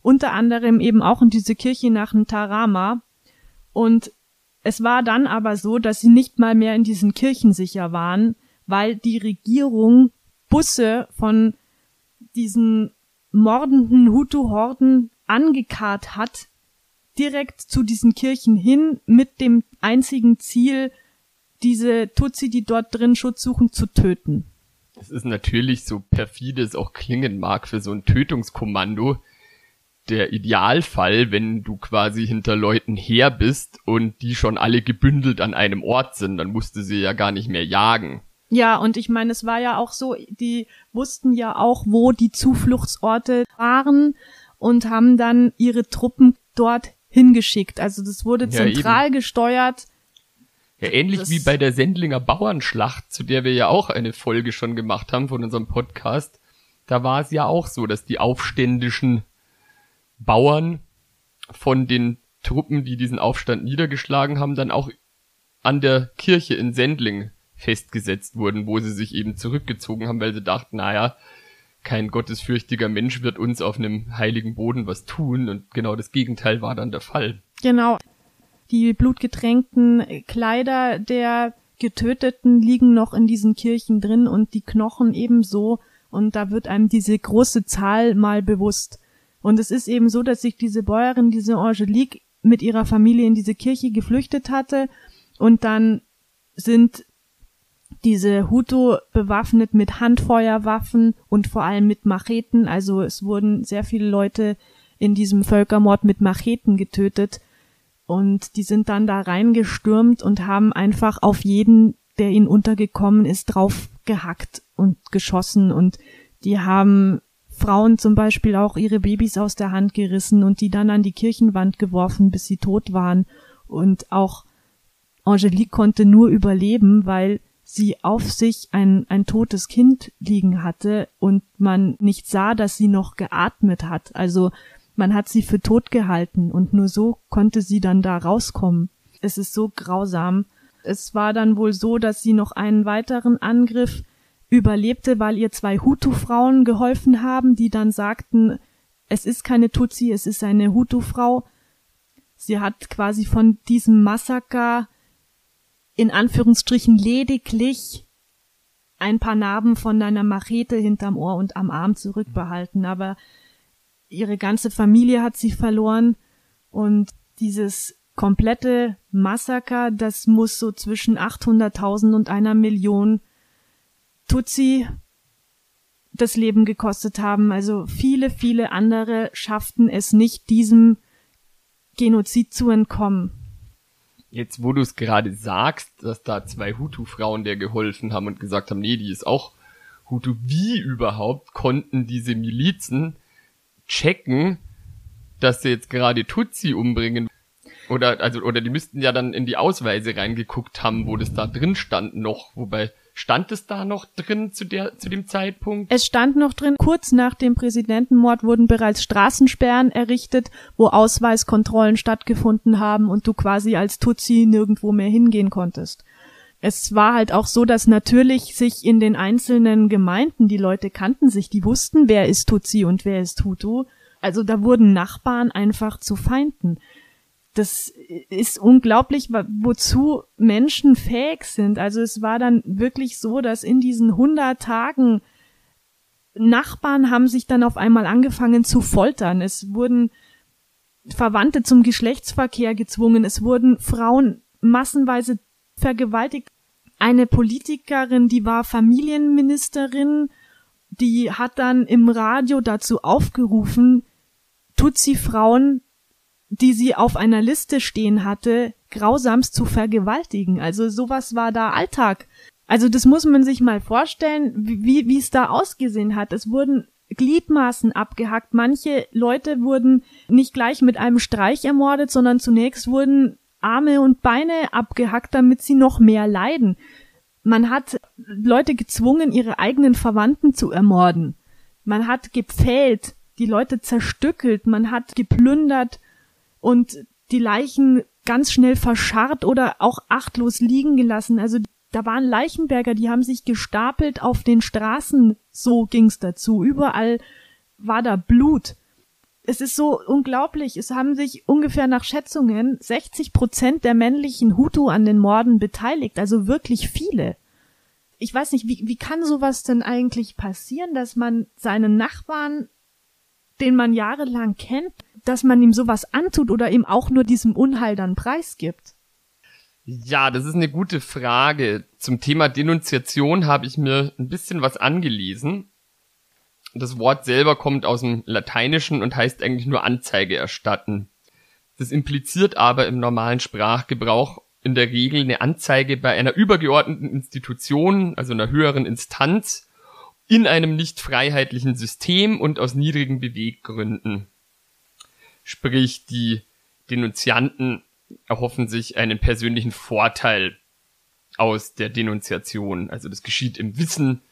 Unter anderem eben auch in diese Kirche nach Ntarama. Und es war dann aber so, dass sie nicht mal mehr in diesen Kirchen sicher waren, weil die Regierung Busse von diesen mordenden Hutu-Horden angekarrt hat, direkt zu diesen Kirchen hin, mit dem einzigen Ziel, diese Tutsi, die dort drin Schutz suchen, zu töten. Es ist natürlich so perfide es auch klingen mag für so ein Tötungskommando, der Idealfall, wenn du quasi hinter Leuten her bist und die schon alle gebündelt an einem Ort sind, dann musst du sie ja gar nicht mehr jagen. Ja, und ich meine, es war ja auch so, die wussten ja auch, wo die Zufluchtsorte waren und haben dann ihre Truppen dort hingeschickt. Also das wurde ja, zentral eben. gesteuert. Ja, ähnlich das wie bei der Sendlinger Bauernschlacht, zu der wir ja auch eine Folge schon gemacht haben von unserem Podcast. Da war es ja auch so, dass die Aufständischen Bauern von den Truppen, die diesen Aufstand niedergeschlagen haben, dann auch an der Kirche in Sendling festgesetzt wurden, wo sie sich eben zurückgezogen haben, weil sie dachten, naja, kein gottesfürchtiger Mensch wird uns auf einem heiligen Boden was tun und genau das Gegenteil war dann der Fall. Genau. Die blutgetränkten Kleider der Getöteten liegen noch in diesen Kirchen drin und die Knochen ebenso und da wird einem diese große Zahl mal bewusst. Und es ist eben so, dass sich diese Bäuerin, diese Angelique, mit ihrer Familie in diese Kirche geflüchtet hatte und dann sind diese Hutu bewaffnet mit Handfeuerwaffen und vor allem mit Macheten. Also es wurden sehr viele Leute in diesem Völkermord mit Macheten getötet. Und die sind dann da reingestürmt und haben einfach auf jeden, der ihnen untergekommen ist, drauf gehackt und geschossen. Und die haben Frauen zum Beispiel auch ihre Babys aus der Hand gerissen und die dann an die Kirchenwand geworfen, bis sie tot waren. Und auch Angelique konnte nur überleben, weil sie auf sich ein, ein totes Kind liegen hatte und man nicht sah, dass sie noch geatmet hat. Also man hat sie für tot gehalten und nur so konnte sie dann da rauskommen. Es ist so grausam. Es war dann wohl so, dass sie noch einen weiteren Angriff überlebte, weil ihr zwei Hutu-Frauen geholfen haben, die dann sagten, es ist keine Tutsi, es ist eine Hutu-Frau. Sie hat quasi von diesem Massaker in Anführungsstrichen lediglich ein paar Narben von einer Machete hinterm Ohr und am Arm zurückbehalten, aber ihre ganze Familie hat sie verloren und dieses komplette Massaker, das muss so zwischen 800.000 und einer Million Tutsi das Leben gekostet haben. Also viele, viele andere schafften es nicht, diesem Genozid zu entkommen. Jetzt, wo du es gerade sagst, dass da zwei Hutu-Frauen der geholfen haben und gesagt haben, nee, die ist auch Hutu. Wie überhaupt konnten diese Milizen checken, dass sie jetzt gerade Tutsi umbringen? Oder, also, oder die müssten ja dann in die Ausweise reingeguckt haben, wo das da drin stand noch, wobei Stand es da noch drin zu, der, zu dem Zeitpunkt? Es stand noch drin, kurz nach dem Präsidentenmord wurden bereits Straßensperren errichtet, wo Ausweiskontrollen stattgefunden haben und du quasi als Tutsi nirgendwo mehr hingehen konntest. Es war halt auch so, dass natürlich sich in den einzelnen Gemeinden die Leute kannten sich, die wussten, wer ist Tutsi und wer ist Hutu. Also da wurden Nachbarn einfach zu Feinden das ist unglaublich, wozu Menschen fähig sind. Also es war dann wirklich so, dass in diesen 100 Tagen Nachbarn haben sich dann auf einmal angefangen zu foltern. Es wurden Verwandte zum Geschlechtsverkehr gezwungen. Es wurden Frauen massenweise vergewaltigt. Eine Politikerin, die war Familienministerin, die hat dann im Radio dazu aufgerufen, Tutsi-Frauen die sie auf einer Liste stehen hatte, grausamst zu vergewaltigen. Also sowas war da Alltag. Also das muss man sich mal vorstellen, wie, wie es da ausgesehen hat. Es wurden Gliedmaßen abgehackt. Manche Leute wurden nicht gleich mit einem Streich ermordet, sondern zunächst wurden Arme und Beine abgehackt, damit sie noch mehr leiden. Man hat Leute gezwungen, ihre eigenen Verwandten zu ermorden. Man hat gepfählt, die Leute zerstückelt, man hat geplündert und die Leichen ganz schnell verscharrt oder auch achtlos liegen gelassen. Also da waren Leichenberger, die haben sich gestapelt auf den Straßen, so ging's dazu. Überall war da Blut. Es ist so unglaublich. Es haben sich ungefähr nach Schätzungen 60 Prozent der männlichen Hutu an den Morden beteiligt, also wirklich viele. Ich weiß nicht, wie, wie kann sowas denn eigentlich passieren, dass man seinen Nachbarn, den man jahrelang kennt, dass man ihm sowas antut oder ihm auch nur diesem Unheil dann preisgibt? Ja, das ist eine gute Frage. Zum Thema Denunziation habe ich mir ein bisschen was angelesen. Das Wort selber kommt aus dem Lateinischen und heißt eigentlich nur Anzeige erstatten. Das impliziert aber im normalen Sprachgebrauch in der Regel eine Anzeige bei einer übergeordneten Institution, also einer höheren Instanz, in einem nicht freiheitlichen System und aus niedrigen Beweggründen. Sprich, die Denunzianten erhoffen sich einen persönlichen Vorteil aus der Denunziation. Also das geschieht im Wissen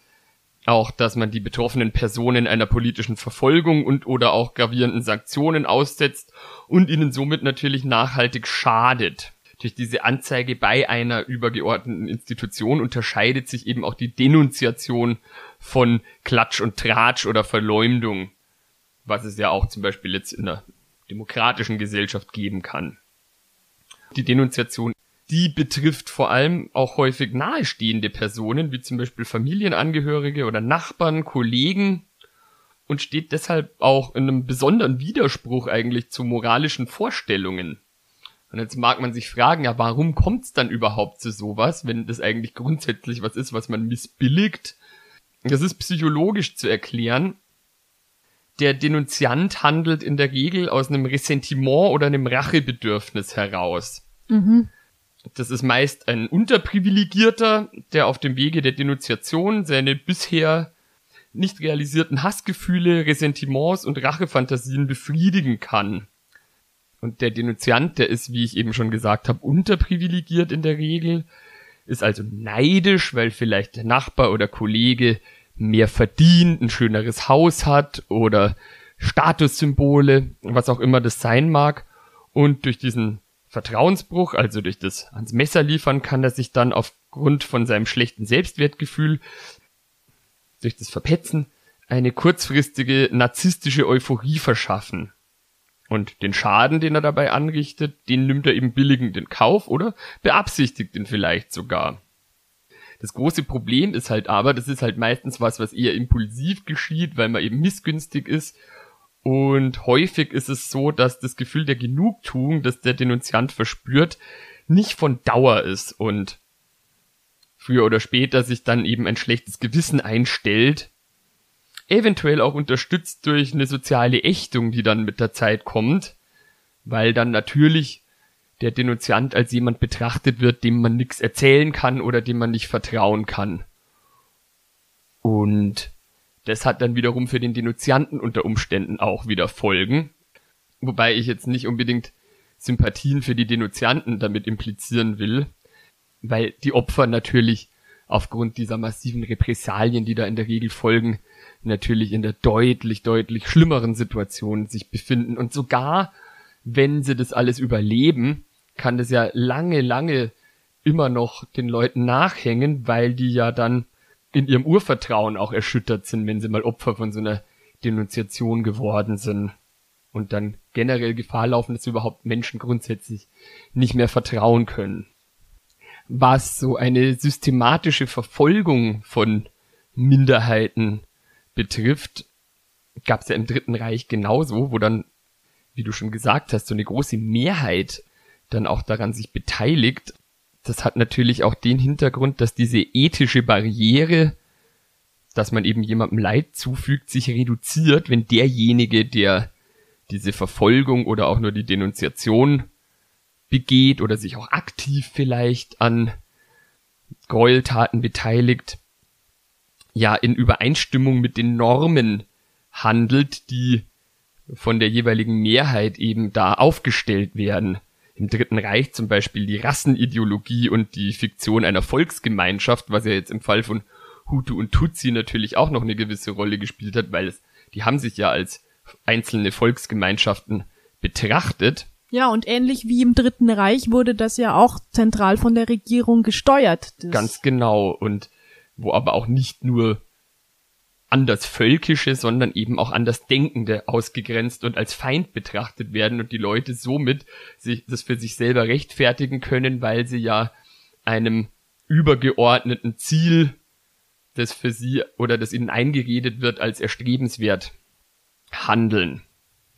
auch, dass man die betroffenen Personen einer politischen Verfolgung und oder auch gravierenden Sanktionen aussetzt und ihnen somit natürlich nachhaltig schadet. Durch diese Anzeige bei einer übergeordneten Institution unterscheidet sich eben auch die Denunziation von Klatsch und Tratsch oder Verleumdung, was es ja auch zum Beispiel jetzt in der demokratischen Gesellschaft geben kann. Die Denunziation, die betrifft vor allem auch häufig nahestehende Personen, wie zum Beispiel Familienangehörige oder Nachbarn, Kollegen und steht deshalb auch in einem besonderen Widerspruch eigentlich zu moralischen Vorstellungen. Und jetzt mag man sich fragen, ja, warum kommt es dann überhaupt zu sowas, wenn das eigentlich grundsätzlich was ist, was man missbilligt? Das ist psychologisch zu erklären, der Denunziant handelt in der Regel aus einem Ressentiment oder einem Rachebedürfnis heraus. Mhm. Das ist meist ein Unterprivilegierter, der auf dem Wege der Denunziation seine bisher nicht realisierten Hassgefühle, Ressentiments und Rachefantasien befriedigen kann. Und der Denunziant, der ist, wie ich eben schon gesagt habe, unterprivilegiert in der Regel, ist also neidisch, weil vielleicht der Nachbar oder Kollege mehr verdient, ein schöneres Haus hat oder Statussymbole, was auch immer das sein mag. Und durch diesen Vertrauensbruch, also durch das ans Messer liefern, kann er sich dann aufgrund von seinem schlechten Selbstwertgefühl, durch das Verpetzen, eine kurzfristige narzisstische Euphorie verschaffen. Und den Schaden, den er dabei anrichtet, den nimmt er eben billigend in Kauf oder beabsichtigt ihn vielleicht sogar. Das große Problem ist halt aber, das ist halt meistens was, was eher impulsiv geschieht, weil man eben missgünstig ist. Und häufig ist es so, dass das Gefühl der Genugtuung, das der Denunziant verspürt, nicht von Dauer ist und früher oder später sich dann eben ein schlechtes Gewissen einstellt, eventuell auch unterstützt durch eine soziale Ächtung, die dann mit der Zeit kommt, weil dann natürlich der Denunziant als jemand betrachtet wird, dem man nichts erzählen kann oder dem man nicht vertrauen kann. Und das hat dann wiederum für den Denunzianten unter Umständen auch wieder Folgen. Wobei ich jetzt nicht unbedingt Sympathien für die Denunzianten damit implizieren will, weil die Opfer natürlich aufgrund dieser massiven Repressalien, die da in der Regel folgen, natürlich in der deutlich, deutlich schlimmeren Situation sich befinden. Und sogar wenn sie das alles überleben, kann das ja lange, lange immer noch den Leuten nachhängen, weil die ja dann in ihrem Urvertrauen auch erschüttert sind, wenn sie mal Opfer von so einer Denunziation geworden sind und dann generell Gefahr laufen, dass überhaupt Menschen grundsätzlich nicht mehr vertrauen können. Was so eine systematische Verfolgung von Minderheiten betrifft, gab es ja im Dritten Reich genauso, wo dann, wie du schon gesagt hast, so eine große Mehrheit dann auch daran sich beteiligt. Das hat natürlich auch den Hintergrund, dass diese ethische Barriere, dass man eben jemandem Leid zufügt, sich reduziert, wenn derjenige, der diese Verfolgung oder auch nur die Denunziation begeht oder sich auch aktiv vielleicht an Gräueltaten beteiligt, ja in Übereinstimmung mit den Normen handelt, die von der jeweiligen Mehrheit eben da aufgestellt werden. Im Dritten Reich zum Beispiel die Rassenideologie und die Fiktion einer Volksgemeinschaft, was ja jetzt im Fall von Hutu und Tutsi natürlich auch noch eine gewisse Rolle gespielt hat, weil es, die haben sich ja als einzelne Volksgemeinschaften betrachtet. Ja, und ähnlich wie im Dritten Reich wurde das ja auch zentral von der Regierung gesteuert. Ganz genau. Und wo aber auch nicht nur anders Völkische, sondern eben auch anders Denkende ausgegrenzt und als Feind betrachtet werden und die Leute somit sich das für sich selber rechtfertigen können, weil sie ja einem übergeordneten Ziel, das für sie oder das ihnen eingeredet wird, als erstrebenswert handeln.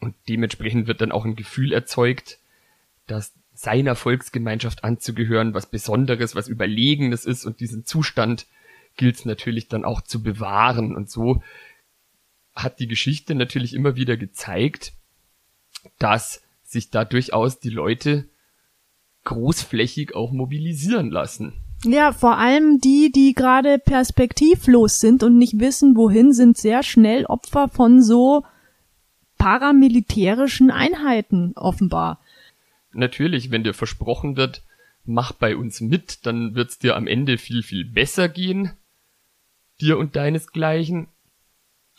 Und dementsprechend wird dann auch ein Gefühl erzeugt, dass seiner Volksgemeinschaft anzugehören was Besonderes, was Überlegenes ist und diesen Zustand gilt es natürlich dann auch zu bewahren. Und so hat die Geschichte natürlich immer wieder gezeigt, dass sich da durchaus die Leute großflächig auch mobilisieren lassen. Ja, vor allem die, die gerade perspektivlos sind und nicht wissen, wohin, sind sehr schnell Opfer von so paramilitärischen Einheiten offenbar. Natürlich, wenn dir versprochen wird, mach bei uns mit, dann wird's dir am Ende viel, viel besser gehen, dir und deinesgleichen.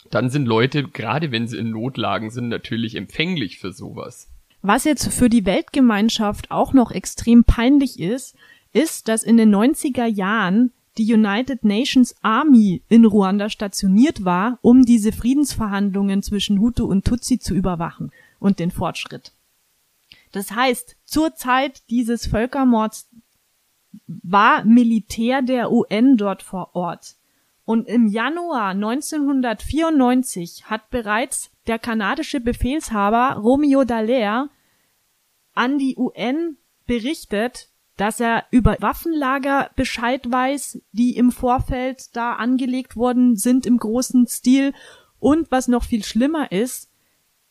Dann sind Leute, gerade wenn sie in Notlagen sind, natürlich empfänglich für sowas. Was jetzt für die Weltgemeinschaft auch noch extrem peinlich ist, ist, dass in den 90er Jahren die United Nations Army in Ruanda stationiert war, um diese Friedensverhandlungen zwischen Hutu und Tutsi zu überwachen und den Fortschritt. Das heißt, zur Zeit dieses Völkermords war Militär der UN dort vor Ort. Und im Januar 1994 hat bereits der kanadische Befehlshaber Romeo Dallaire an die UN berichtet, dass er über Waffenlager Bescheid weiß, die im Vorfeld da angelegt worden sind im großen Stil. Und was noch viel schlimmer ist,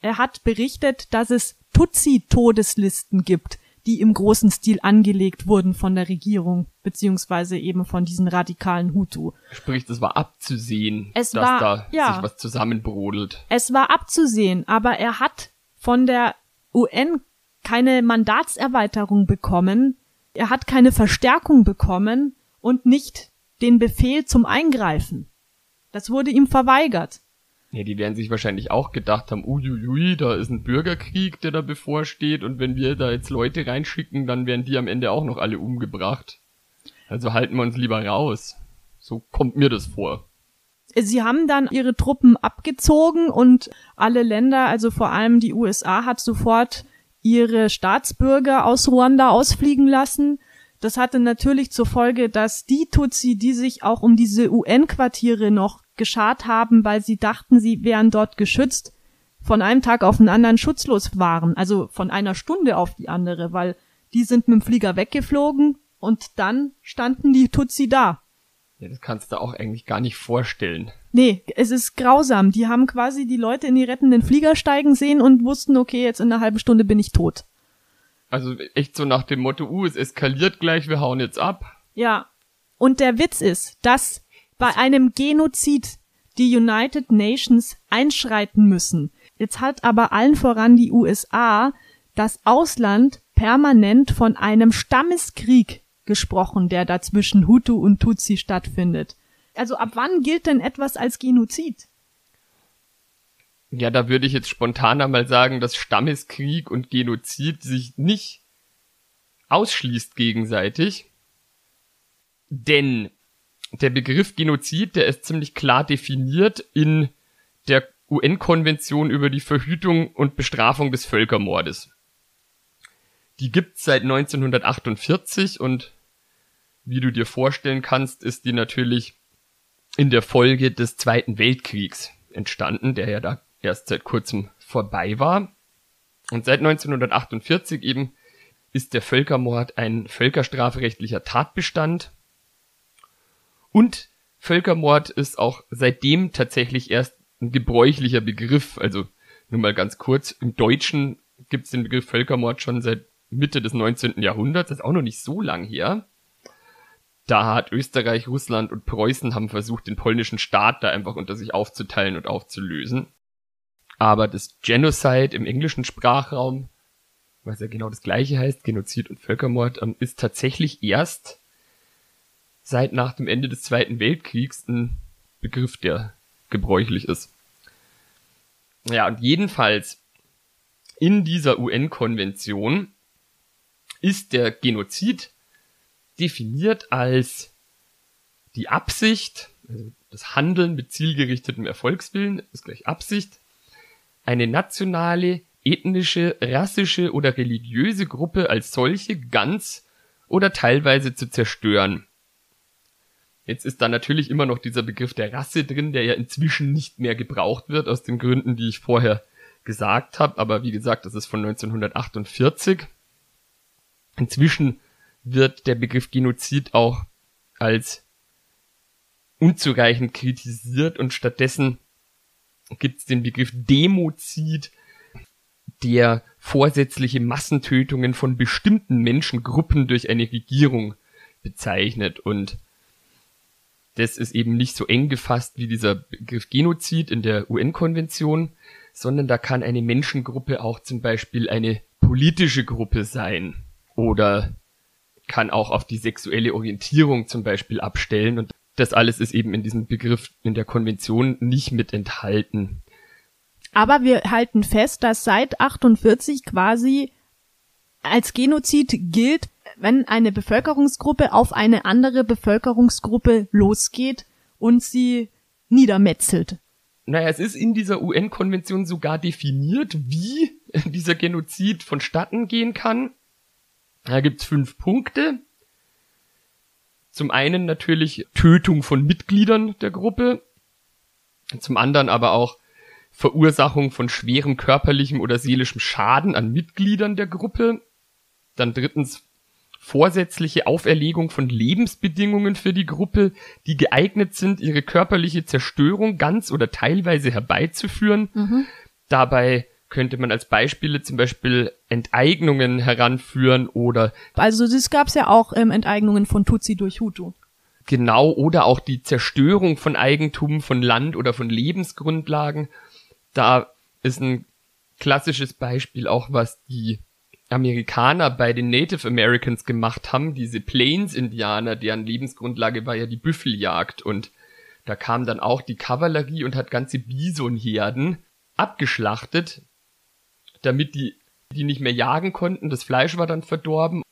er hat berichtet, dass es Tutsi-Todeslisten gibt, die im großen Stil angelegt wurden von der Regierung, beziehungsweise eben von diesen radikalen Hutu. Sprich, das war abzusehen, es dass war, da ja, sich was zusammenbrodelt. Es war abzusehen, aber er hat von der UN keine Mandatserweiterung bekommen, er hat keine Verstärkung bekommen und nicht den Befehl zum Eingreifen. Das wurde ihm verweigert. Ja, die werden sich wahrscheinlich auch gedacht haben, uiuiui, da ist ein Bürgerkrieg, der da bevorsteht und wenn wir da jetzt Leute reinschicken, dann werden die am Ende auch noch alle umgebracht. Also halten wir uns lieber raus. So kommt mir das vor. Sie haben dann ihre Truppen abgezogen und alle Länder, also vor allem die USA, hat sofort ihre Staatsbürger aus Ruanda ausfliegen lassen. Das hatte natürlich zur Folge, dass die Tutsi, die sich auch um diese UN-Quartiere noch geschart haben, weil sie dachten, sie wären dort geschützt, von einem Tag auf den anderen schutzlos waren. Also von einer Stunde auf die andere, weil die sind mit dem Flieger weggeflogen und dann standen die Tutsi da. Ja, das kannst du auch eigentlich gar nicht vorstellen. Nee, es ist grausam. Die haben quasi die Leute in die rettenden Flieger steigen sehen und wussten, okay, jetzt in einer halben Stunde bin ich tot. Also echt so nach dem Motto, uh, es eskaliert gleich, wir hauen jetzt ab. Ja. Und der Witz ist, dass bei einem Genozid die United Nations einschreiten müssen. Jetzt hat aber allen voran die USA das Ausland permanent von einem Stammeskrieg gesprochen, der da zwischen Hutu und Tutsi stattfindet. Also ab wann gilt denn etwas als Genozid? Ja, da würde ich jetzt spontan einmal sagen, dass Stammeskrieg und Genozid sich nicht ausschließt gegenseitig. Denn der Begriff Genozid, der ist ziemlich klar definiert in der UN-Konvention über die Verhütung und Bestrafung des Völkermordes. Die gibt's seit 1948 und wie du dir vorstellen kannst, ist die natürlich in der Folge des Zweiten Weltkriegs entstanden, der ja da erst seit kurzem vorbei war. Und seit 1948 eben ist der Völkermord ein völkerstrafrechtlicher Tatbestand. Und Völkermord ist auch seitdem tatsächlich erst ein gebräuchlicher Begriff. Also nur mal ganz kurz, im Deutschen gibt es den Begriff Völkermord schon seit Mitte des 19. Jahrhunderts, das ist auch noch nicht so lang her. Da hat Österreich, Russland und Preußen haben versucht, den polnischen Staat da einfach unter sich aufzuteilen und aufzulösen. Aber das Genocide im englischen Sprachraum, was ja genau das gleiche heißt, Genozid und Völkermord, ähm, ist tatsächlich erst seit nach dem Ende des Zweiten Weltkriegs ein Begriff, der gebräuchlich ist. Ja, und jedenfalls in dieser UN-Konvention ist der Genozid definiert als die Absicht, also das Handeln mit zielgerichtetem Erfolgswillen ist gleich Absicht, eine nationale, ethnische, rassische oder religiöse Gruppe als solche ganz oder teilweise zu zerstören. Jetzt ist da natürlich immer noch dieser Begriff der Rasse drin, der ja inzwischen nicht mehr gebraucht wird, aus den Gründen, die ich vorher gesagt habe. Aber wie gesagt, das ist von 1948. Inzwischen wird der Begriff Genozid auch als unzureichend kritisiert und stattdessen gibt es den Begriff Demozid, der vorsätzliche Massentötungen von bestimmten Menschengruppen durch eine Regierung bezeichnet und das ist eben nicht so eng gefasst wie dieser Begriff Genozid in der UN-Konvention, sondern da kann eine Menschengruppe auch zum Beispiel eine politische Gruppe sein oder kann auch auf die sexuelle Orientierung zum Beispiel abstellen und das alles ist eben in diesem Begriff in der Konvention nicht mit enthalten. Aber wir halten fest, dass seit 48 quasi als Genozid gilt, wenn eine Bevölkerungsgruppe auf eine andere Bevölkerungsgruppe losgeht und sie niedermetzelt. Naja, es ist in dieser UN-Konvention sogar definiert, wie dieser Genozid vonstatten gehen kann. Da gibt's fünf Punkte. Zum einen natürlich Tötung von Mitgliedern der Gruppe. Zum anderen aber auch Verursachung von schwerem körperlichem oder seelischem Schaden an Mitgliedern der Gruppe. Dann drittens vorsätzliche Auferlegung von Lebensbedingungen für die Gruppe, die geeignet sind, ihre körperliche Zerstörung ganz oder teilweise herbeizuführen. Mhm. Dabei könnte man als Beispiele zum Beispiel Enteignungen heranführen oder also das gab's ja auch ähm, Enteignungen von Tutsi durch Hutu. Genau, oder auch die Zerstörung von Eigentum, von Land oder von Lebensgrundlagen. Da ist ein klassisches Beispiel auch, was die Amerikaner bei den Native Americans gemacht haben, diese Plains-Indianer, deren Lebensgrundlage war ja die Büffeljagd. Und da kam dann auch die Kavallerie und hat ganze Bisonherden abgeschlachtet, damit die die nicht mehr jagen konnten, das Fleisch war dann verdorben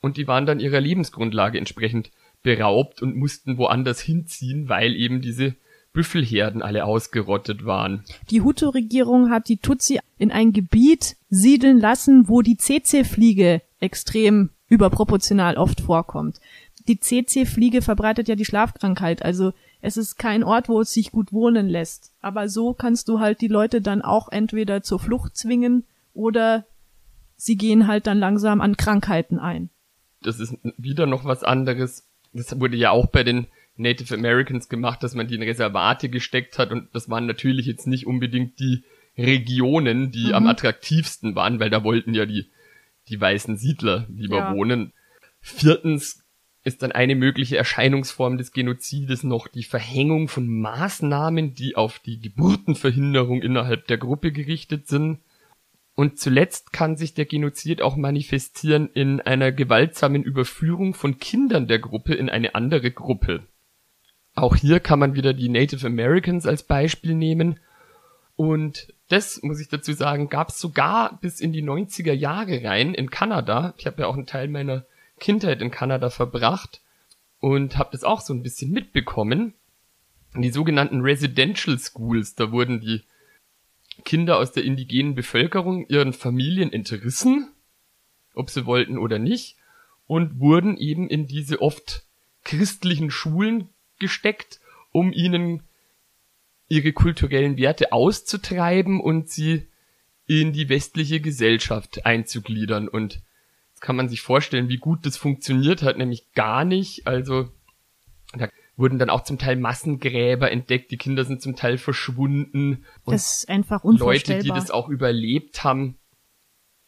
und die waren dann ihrer Lebensgrundlage entsprechend beraubt und mussten woanders hinziehen, weil eben diese Büffelherden alle ausgerottet waren. Die Hutu-Regierung hat die Tutsi in ein Gebiet siedeln lassen, wo die CC-Fliege extrem überproportional oft vorkommt. Die CC-Fliege verbreitet ja die Schlafkrankheit, also es ist kein Ort, wo es sich gut wohnen lässt. Aber so kannst du halt die Leute dann auch entweder zur Flucht zwingen oder sie gehen halt dann langsam an Krankheiten ein. Das ist wieder noch was anderes. Das wurde ja auch bei den Native Americans gemacht, dass man die in Reservate gesteckt hat und das waren natürlich jetzt nicht unbedingt die Regionen, die mhm. am attraktivsten waren, weil da wollten ja die, die weißen Siedler lieber ja. wohnen. Viertens ist dann eine mögliche Erscheinungsform des Genozides noch die Verhängung von Maßnahmen, die auf die Geburtenverhinderung innerhalb der Gruppe gerichtet sind. Und zuletzt kann sich der Genozid auch manifestieren in einer gewaltsamen Überführung von Kindern der Gruppe in eine andere Gruppe. Auch hier kann man wieder die Native Americans als Beispiel nehmen. Und das, muss ich dazu sagen, gab es sogar bis in die 90er Jahre rein in Kanada. Ich habe ja auch einen Teil meiner Kindheit in Kanada verbracht und habe das auch so ein bisschen mitbekommen. Die sogenannten Residential Schools, da wurden die Kinder aus der indigenen Bevölkerung ihren Familien entrissen, ob sie wollten oder nicht, und wurden eben in diese oft christlichen Schulen gesteckt, um ihnen ihre kulturellen Werte auszutreiben und sie in die westliche Gesellschaft einzugliedern. Und jetzt kann man sich vorstellen, wie gut das funktioniert hat, nämlich gar nicht. Also da wurden dann auch zum Teil Massengräber entdeckt, die Kinder sind zum Teil verschwunden. Und das ist einfach unvorstellbar. Leute, die das auch überlebt haben,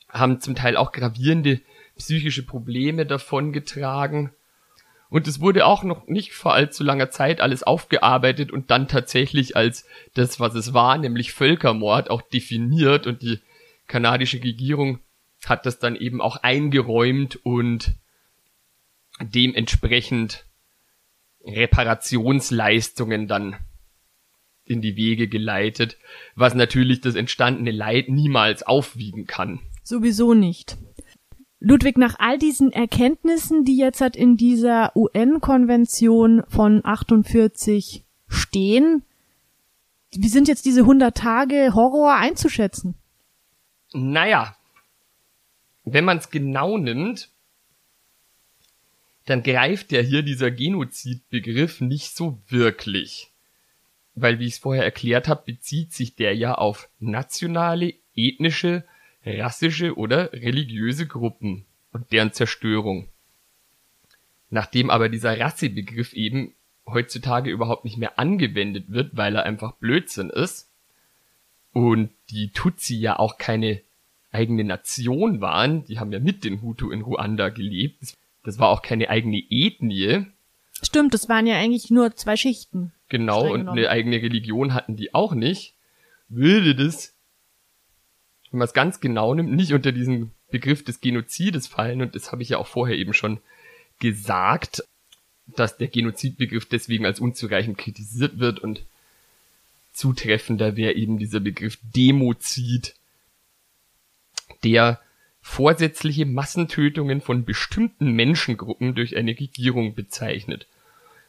haben zum Teil auch gravierende psychische Probleme davongetragen. Und es wurde auch noch nicht vor allzu langer Zeit alles aufgearbeitet und dann tatsächlich als das, was es war, nämlich Völkermord, auch definiert. Und die kanadische Regierung hat das dann eben auch eingeräumt und dementsprechend Reparationsleistungen dann in die Wege geleitet, was natürlich das entstandene Leid niemals aufwiegen kann. Sowieso nicht. Ludwig, nach all diesen Erkenntnissen, die jetzt halt in dieser UN-Konvention von 48 stehen, wie sind jetzt diese 100 Tage Horror einzuschätzen? Naja, wenn man es genau nimmt, dann greift ja hier dieser Genozidbegriff nicht so wirklich. Weil, wie ich es vorher erklärt habe, bezieht sich der ja auf nationale, ethnische, rassische oder religiöse Gruppen und deren Zerstörung. Nachdem aber dieser Rassebegriff eben heutzutage überhaupt nicht mehr angewendet wird, weil er einfach Blödsinn ist und die Tutsi ja auch keine eigene Nation waren, die haben ja mit den Hutu in Ruanda gelebt. Das war auch keine eigene Ethnie. Stimmt, das waren ja eigentlich nur zwei Schichten. Genau, und eine eigene Religion hatten die auch nicht. Würde das wenn man es ganz genau nimmt, nicht unter diesen Begriff des Genozides fallen. Und das habe ich ja auch vorher eben schon gesagt, dass der Genozidbegriff deswegen als unzureichend kritisiert wird und zutreffender wäre eben dieser Begriff Demozid, der vorsätzliche Massentötungen von bestimmten Menschengruppen durch eine Regierung bezeichnet.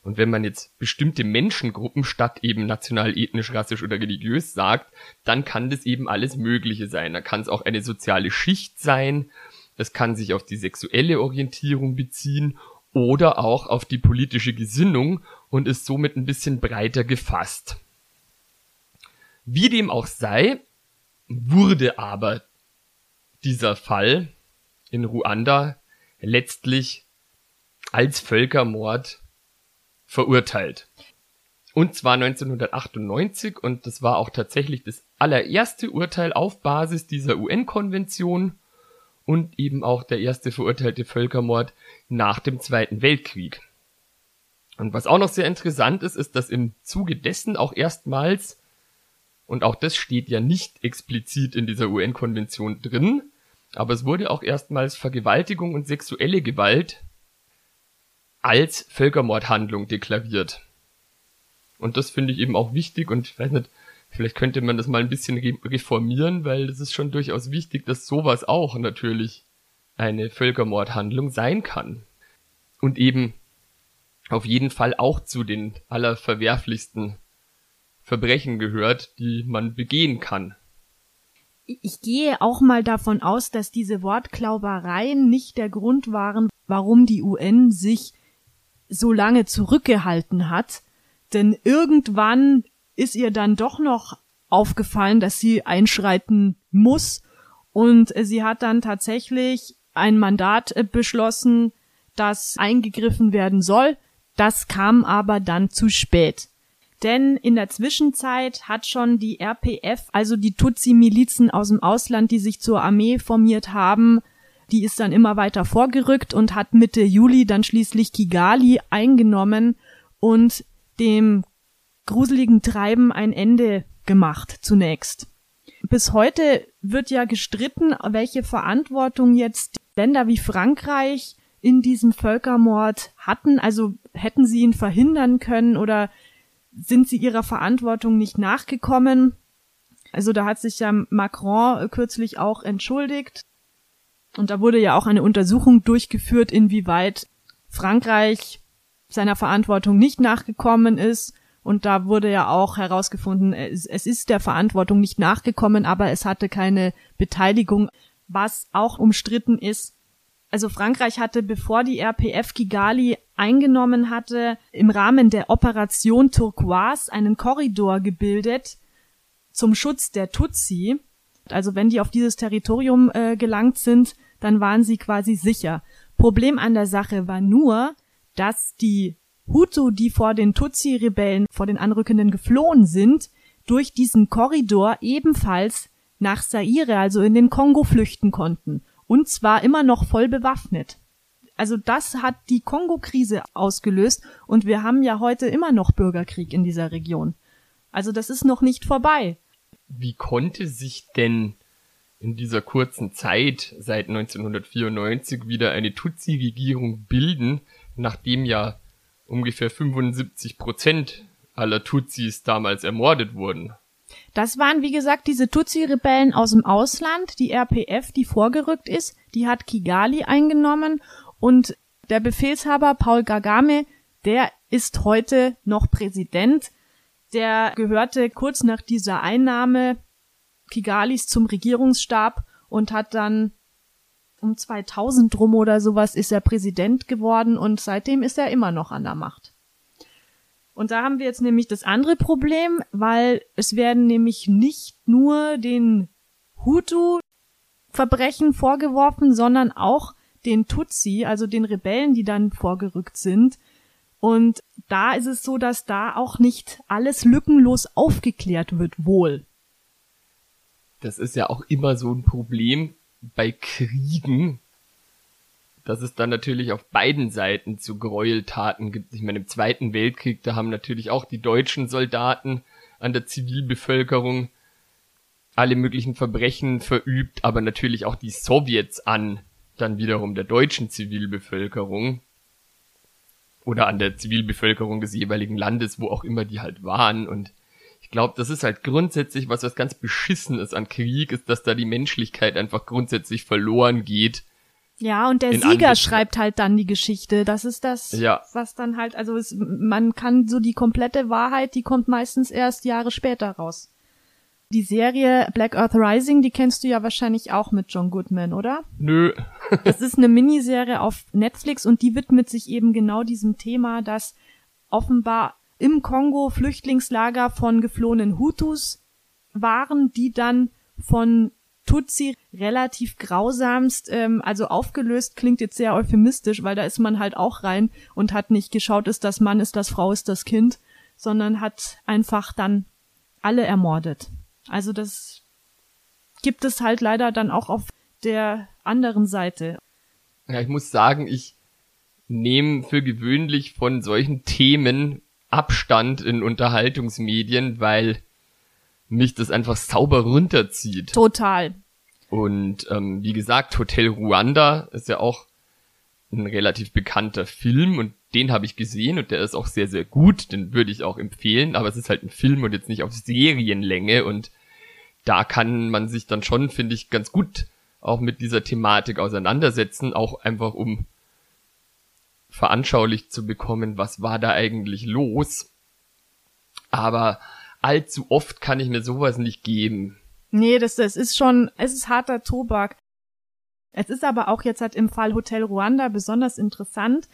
Und wenn man jetzt bestimmte Menschengruppen statt eben national, ethnisch, rassisch oder religiös sagt, dann kann das eben alles Mögliche sein. Da kann es auch eine soziale Schicht sein, es kann sich auf die sexuelle Orientierung beziehen oder auch auf die politische Gesinnung und ist somit ein bisschen breiter gefasst. Wie dem auch sei, wurde aber dieser Fall in Ruanda letztlich als Völkermord verurteilt. Und zwar 1998 und das war auch tatsächlich das allererste Urteil auf Basis dieser UN-Konvention und eben auch der erste verurteilte Völkermord nach dem Zweiten Weltkrieg. Und was auch noch sehr interessant ist, ist, dass im Zuge dessen auch erstmals, und auch das steht ja nicht explizit in dieser UN-Konvention drin, aber es wurde auch erstmals Vergewaltigung und sexuelle Gewalt als Völkermordhandlung deklariert. Und das finde ich eben auch wichtig und ich weiß nicht, vielleicht könnte man das mal ein bisschen reformieren, weil es ist schon durchaus wichtig, dass sowas auch natürlich eine Völkermordhandlung sein kann. Und eben auf jeden Fall auch zu den allerverwerflichsten Verbrechen gehört, die man begehen kann. Ich gehe auch mal davon aus, dass diese Wortklaubereien nicht der Grund waren, warum die UN sich so lange zurückgehalten hat. Denn irgendwann ist ihr dann doch noch aufgefallen, dass sie einschreiten muss. Und sie hat dann tatsächlich ein Mandat äh, beschlossen, das eingegriffen werden soll. Das kam aber dann zu spät. Denn in der Zwischenzeit hat schon die RPF, also die Tutsi-Milizen aus dem Ausland, die sich zur Armee formiert haben, die ist dann immer weiter vorgerückt und hat Mitte Juli dann schließlich Kigali eingenommen und dem gruseligen Treiben ein Ende gemacht zunächst. Bis heute wird ja gestritten, welche Verantwortung jetzt Länder wie Frankreich in diesem Völkermord hatten. Also hätten sie ihn verhindern können oder sind sie ihrer Verantwortung nicht nachgekommen? Also da hat sich ja Macron kürzlich auch entschuldigt. Und da wurde ja auch eine Untersuchung durchgeführt, inwieweit Frankreich seiner Verantwortung nicht nachgekommen ist. Und da wurde ja auch herausgefunden, es, ist der Verantwortung nicht nachgekommen, aber es hatte keine Beteiligung, was auch umstritten ist. Also Frankreich hatte, bevor die RPF Kigali eingenommen hatte, im Rahmen der Operation Turquoise einen Korridor gebildet zum Schutz der Tutsi. Also wenn die auf dieses Territorium äh, gelangt sind, dann waren sie quasi sicher. Problem an der Sache war nur, dass die Hutu, die vor den Tutsi-Rebellen, vor den Anrückenden geflohen sind, durch diesen Korridor ebenfalls nach Zaire, also in den Kongo, flüchten konnten. Und zwar immer noch voll bewaffnet. Also das hat die Kongo-Krise ausgelöst und wir haben ja heute immer noch Bürgerkrieg in dieser Region. Also das ist noch nicht vorbei. Wie konnte sich denn in dieser kurzen Zeit seit 1994 wieder eine Tutsi-Regierung bilden, nachdem ja ungefähr 75 Prozent aller Tutsis damals ermordet wurden. Das waren, wie gesagt, diese Tutsi-Rebellen aus dem Ausland, die RPF, die vorgerückt ist, die hat Kigali eingenommen und der Befehlshaber Paul Gagame, der ist heute noch Präsident. Der gehörte kurz nach dieser Einnahme Kigalis zum Regierungsstab und hat dann um 2000 rum oder sowas ist er Präsident geworden und seitdem ist er immer noch an der Macht. Und da haben wir jetzt nämlich das andere Problem, weil es werden nämlich nicht nur den Hutu Verbrechen vorgeworfen, sondern auch den Tutsi, also den Rebellen, die dann vorgerückt sind. Und da ist es so, dass da auch nicht alles lückenlos aufgeklärt wird, wohl. Das ist ja auch immer so ein Problem, bei Kriegen, dass es dann natürlich auf beiden Seiten zu Gräueltaten gibt. Ich meine, im Zweiten Weltkrieg, da haben natürlich auch die deutschen Soldaten an der Zivilbevölkerung alle möglichen Verbrechen verübt, aber natürlich auch die Sowjets an dann wiederum der deutschen Zivilbevölkerung oder an der Zivilbevölkerung des jeweiligen Landes, wo auch immer die halt waren und ich glaube, das ist halt grundsätzlich was, was ganz beschissen ist an Krieg, ist, dass da die Menschlichkeit einfach grundsätzlich verloren geht. Ja, und der Sieger schreibt halt dann die Geschichte. Das ist das, ja. was dann halt, also es, man kann so die komplette Wahrheit, die kommt meistens erst Jahre später raus. Die Serie Black Earth Rising, die kennst du ja wahrscheinlich auch mit John Goodman, oder? Nö. das ist eine Miniserie auf Netflix und die widmet sich eben genau diesem Thema, dass offenbar im Kongo Flüchtlingslager von geflohenen Hutus waren, die dann von Tutsi relativ grausamst, ähm, also aufgelöst, klingt jetzt sehr euphemistisch, weil da ist man halt auch rein und hat nicht geschaut, ist das Mann, ist das Frau, ist das Kind, sondern hat einfach dann alle ermordet. Also das gibt es halt leider dann auch auf der anderen Seite. Ja, ich muss sagen, ich nehme für gewöhnlich von solchen Themen Abstand in Unterhaltungsmedien, weil mich das einfach sauber runterzieht. Total. Und ähm, wie gesagt, Hotel Ruanda ist ja auch ein relativ bekannter Film und den habe ich gesehen und der ist auch sehr, sehr gut, den würde ich auch empfehlen, aber es ist halt ein Film und jetzt nicht auf Serienlänge und da kann man sich dann schon, finde ich, ganz gut auch mit dieser Thematik auseinandersetzen, auch einfach um veranschaulicht zu bekommen, was war da eigentlich los. Aber allzu oft kann ich mir sowas nicht geben. Nee, das, das ist schon, es ist harter Tobak. Es ist aber auch jetzt halt im Fall Hotel Ruanda besonders interessant,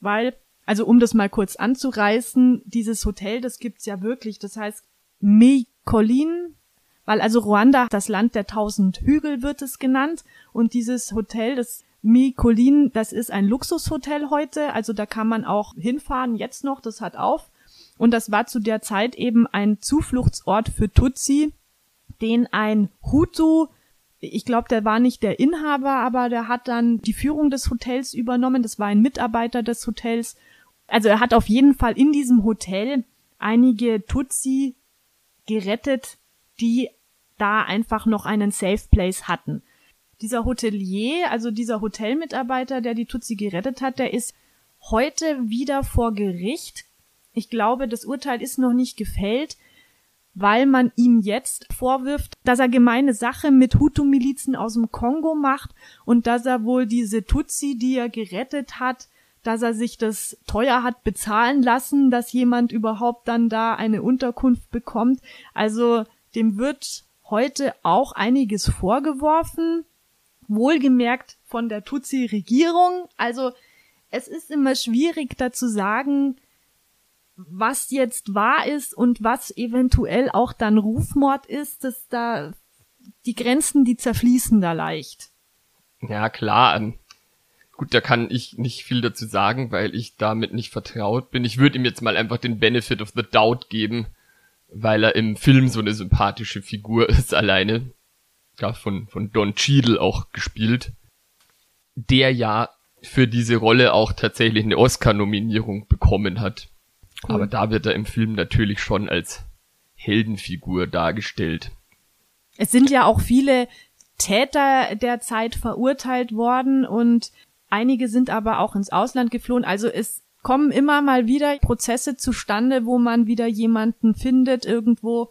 weil, also um das mal kurz anzureißen, dieses Hotel, das gibt's ja wirklich, das heißt Mikolin, weil also Ruanda, das Land der tausend Hügel wird es genannt. Und dieses Hotel, das Mikolin, das ist ein Luxushotel heute, also da kann man auch hinfahren, jetzt noch, das hat auf. Und das war zu der Zeit eben ein Zufluchtsort für Tutsi, den ein Hutu, ich glaube, der war nicht der Inhaber, aber der hat dann die Führung des Hotels übernommen. Das war ein Mitarbeiter des Hotels. Also er hat auf jeden Fall in diesem Hotel einige Tutsi gerettet, die da einfach noch einen Safe Place hatten. Dieser Hotelier, also dieser Hotelmitarbeiter, der die Tutsi gerettet hat, der ist heute wieder vor Gericht. Ich glaube, das Urteil ist noch nicht gefällt weil man ihm jetzt vorwirft, dass er gemeine Sache mit Hutu-Milizen aus dem Kongo macht und dass er wohl diese Tutsi, die er gerettet hat, dass er sich das teuer hat bezahlen lassen, dass jemand überhaupt dann da eine Unterkunft bekommt. Also dem wird heute auch einiges vorgeworfen, wohlgemerkt von der Tutsi-Regierung. Also es ist immer schwierig da zu sagen, was jetzt wahr ist und was eventuell auch dann Rufmord ist, dass da die Grenzen, die zerfließen da leicht. Ja, klar. Ähm, gut, da kann ich nicht viel dazu sagen, weil ich damit nicht vertraut bin. Ich würde ihm jetzt mal einfach den Benefit of the Doubt geben, weil er im Film so eine sympathische Figur ist alleine. Ja, von, von Don Cheadle auch gespielt. Der ja für diese Rolle auch tatsächlich eine Oscar-Nominierung bekommen hat. Cool. Aber da wird er im Film natürlich schon als Heldenfigur dargestellt. Es sind ja auch viele Täter der Zeit verurteilt worden und einige sind aber auch ins Ausland geflohen. Also es kommen immer mal wieder Prozesse zustande, wo man wieder jemanden findet irgendwo,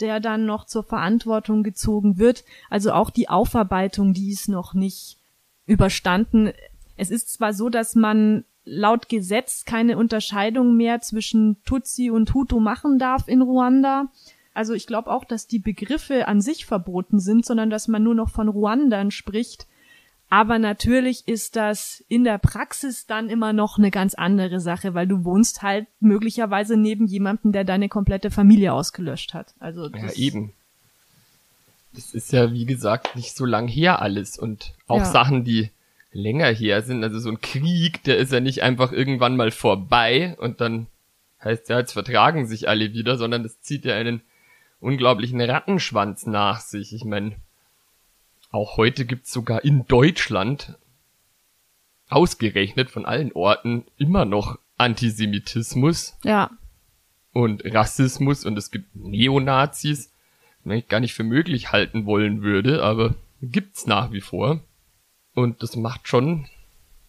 der dann noch zur Verantwortung gezogen wird. Also auch die Aufarbeitung, die ist noch nicht überstanden. Es ist zwar so, dass man laut Gesetz keine Unterscheidung mehr zwischen Tutsi und Hutu machen darf in Ruanda. Also ich glaube auch, dass die Begriffe an sich verboten sind, sondern dass man nur noch von Ruandern spricht. Aber natürlich ist das in der Praxis dann immer noch eine ganz andere Sache, weil du wohnst halt möglicherweise neben jemandem, der deine komplette Familie ausgelöscht hat. Also ja, eben. Das ist ja, wie gesagt, nicht so lang her alles und auch ja. Sachen, die länger her sind. Also so ein Krieg, der ist ja nicht einfach irgendwann mal vorbei und dann heißt ja, jetzt vertragen sich alle wieder, sondern das zieht ja einen unglaublichen Rattenschwanz nach sich. Ich meine, auch heute gibt's sogar in Deutschland ausgerechnet von allen Orten immer noch Antisemitismus. Ja. Und Rassismus und es gibt Neonazis, die ich gar nicht für möglich halten wollen würde, aber gibt's nach wie vor. Und das macht schon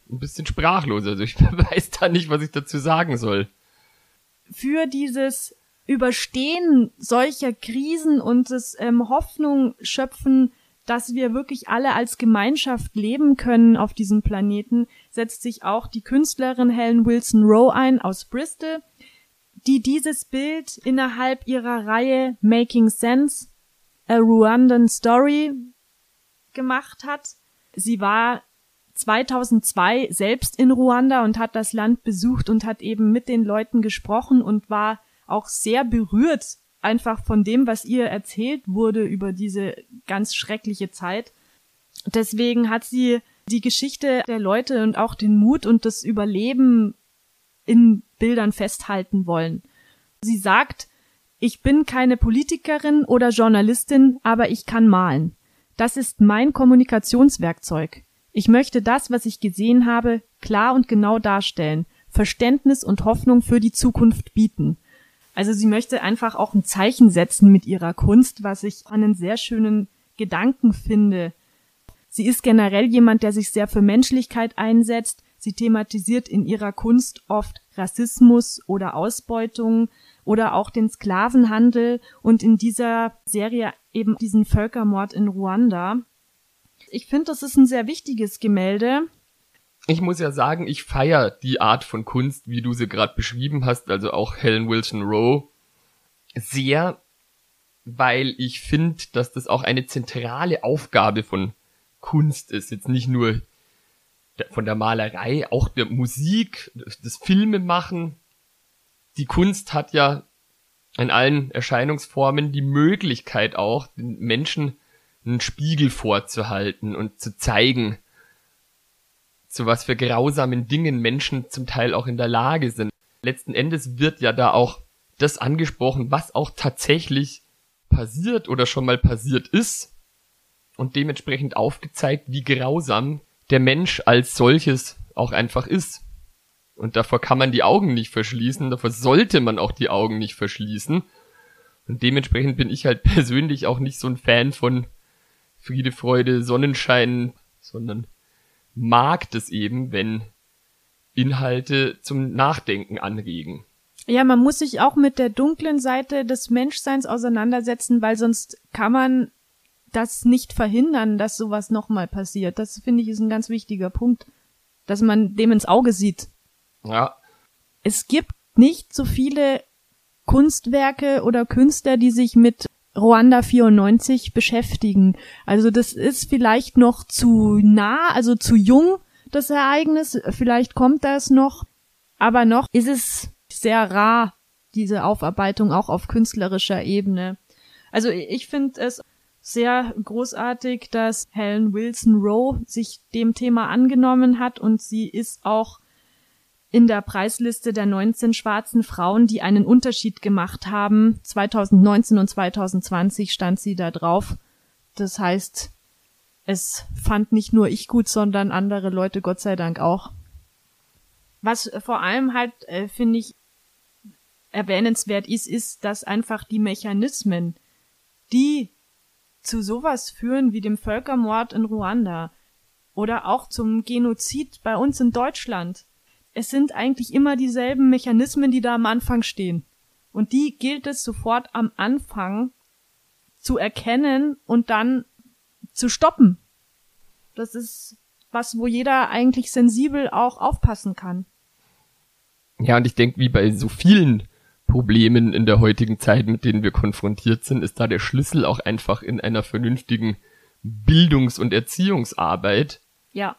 ein bisschen sprachlos. Also ich weiß da nicht, was ich dazu sagen soll. Für dieses Überstehen solcher Krisen und das ähm, Hoffnung schöpfen, dass wir wirklich alle als Gemeinschaft leben können auf diesem Planeten, setzt sich auch die Künstlerin Helen Wilson Rowe ein aus Bristol, die dieses Bild innerhalb ihrer Reihe Making Sense, a Rwandan Story gemacht hat. Sie war 2002 selbst in Ruanda und hat das Land besucht und hat eben mit den Leuten gesprochen und war auch sehr berührt einfach von dem, was ihr erzählt wurde über diese ganz schreckliche Zeit. Deswegen hat sie die Geschichte der Leute und auch den Mut und das Überleben in Bildern festhalten wollen. Sie sagt, ich bin keine Politikerin oder Journalistin, aber ich kann malen. Das ist mein Kommunikationswerkzeug. Ich möchte das, was ich gesehen habe, klar und genau darstellen, Verständnis und Hoffnung für die Zukunft bieten. Also sie möchte einfach auch ein Zeichen setzen mit ihrer Kunst, was ich einen sehr schönen Gedanken finde. Sie ist generell jemand, der sich sehr für Menschlichkeit einsetzt. Sie thematisiert in ihrer Kunst oft Rassismus oder Ausbeutung oder auch den Sklavenhandel und in dieser Serie eben diesen Völkermord in Ruanda. Ich finde, das ist ein sehr wichtiges Gemälde. Ich muss ja sagen, ich feiere die Art von Kunst, wie du sie gerade beschrieben hast, also auch Helen Wilson Rowe. sehr, weil ich finde, dass das auch eine zentrale Aufgabe von Kunst ist. Jetzt nicht nur von der Malerei, auch der Musik, das Filmemachen. Die Kunst hat ja in allen Erscheinungsformen die Möglichkeit auch, den Menschen einen Spiegel vorzuhalten und zu zeigen, zu was für grausamen Dingen Menschen zum Teil auch in der Lage sind. Letzten Endes wird ja da auch das angesprochen, was auch tatsächlich passiert oder schon mal passiert ist und dementsprechend aufgezeigt, wie grausam der Mensch als solches auch einfach ist. Und davor kann man die Augen nicht verschließen, davor sollte man auch die Augen nicht verschließen. Und dementsprechend bin ich halt persönlich auch nicht so ein Fan von Friede, Freude, Sonnenschein, sondern mag das eben, wenn Inhalte zum Nachdenken anregen. Ja, man muss sich auch mit der dunklen Seite des Menschseins auseinandersetzen, weil sonst kann man das nicht verhindern, dass sowas nochmal passiert. Das finde ich ist ein ganz wichtiger Punkt, dass man dem ins Auge sieht. Ja. Es gibt nicht so viele Kunstwerke oder Künstler, die sich mit Ruanda 94 beschäftigen. Also das ist vielleicht noch zu nah, also zu jung, das Ereignis. Vielleicht kommt das noch. Aber noch ist es sehr rar, diese Aufarbeitung auch auf künstlerischer Ebene. Also ich finde es sehr großartig, dass Helen Wilson Rowe sich dem Thema angenommen hat und sie ist auch in der Preisliste der 19 schwarzen Frauen, die einen Unterschied gemacht haben. 2019 und 2020 stand sie da drauf. Das heißt, es fand nicht nur ich gut, sondern andere Leute, Gott sei Dank auch. Was vor allem halt, äh, finde ich, erwähnenswert ist, ist, dass einfach die Mechanismen, die zu sowas führen wie dem Völkermord in Ruanda oder auch zum Genozid bei uns in Deutschland, es sind eigentlich immer dieselben Mechanismen, die da am Anfang stehen. Und die gilt es sofort am Anfang zu erkennen und dann zu stoppen. Das ist was, wo jeder eigentlich sensibel auch aufpassen kann. Ja, und ich denke, wie bei so vielen Problemen in der heutigen Zeit, mit denen wir konfrontiert sind, ist da der Schlüssel auch einfach in einer vernünftigen Bildungs- und Erziehungsarbeit. Ja.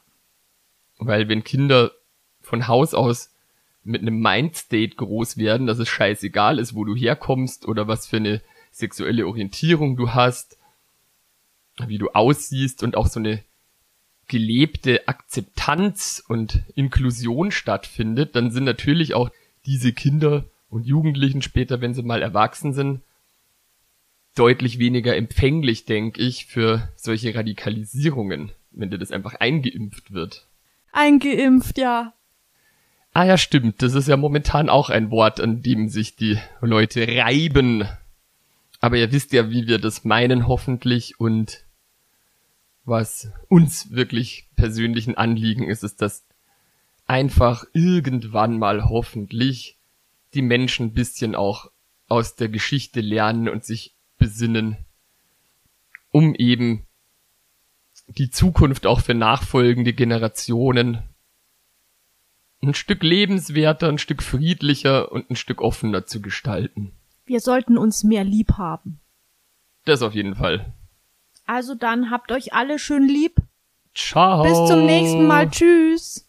Weil wenn Kinder von Haus aus mit einem Mindstate groß werden, dass es scheißegal ist, wo du herkommst oder was für eine sexuelle Orientierung du hast, wie du aussiehst und auch so eine gelebte Akzeptanz und Inklusion stattfindet, dann sind natürlich auch diese Kinder und Jugendlichen später, wenn sie mal erwachsen sind, deutlich weniger empfänglich, denke ich, für solche Radikalisierungen, wenn dir das einfach eingeimpft wird. Eingeimpft, ja. Ah ja, stimmt. Das ist ja momentan auch ein Wort, an dem sich die Leute reiben. Aber ihr wisst ja, wie wir das meinen, hoffentlich. Und was uns wirklich persönlichen Anliegen ist, ist, dass einfach irgendwann mal hoffentlich die Menschen ein bisschen auch aus der Geschichte lernen und sich besinnen, um eben die Zukunft auch für nachfolgende Generationen ein Stück lebenswerter, ein Stück friedlicher und ein Stück offener zu gestalten. Wir sollten uns mehr lieb haben. Das auf jeden Fall. Also dann habt euch alle schön lieb. Ciao. Bis zum nächsten Mal. Tschüss.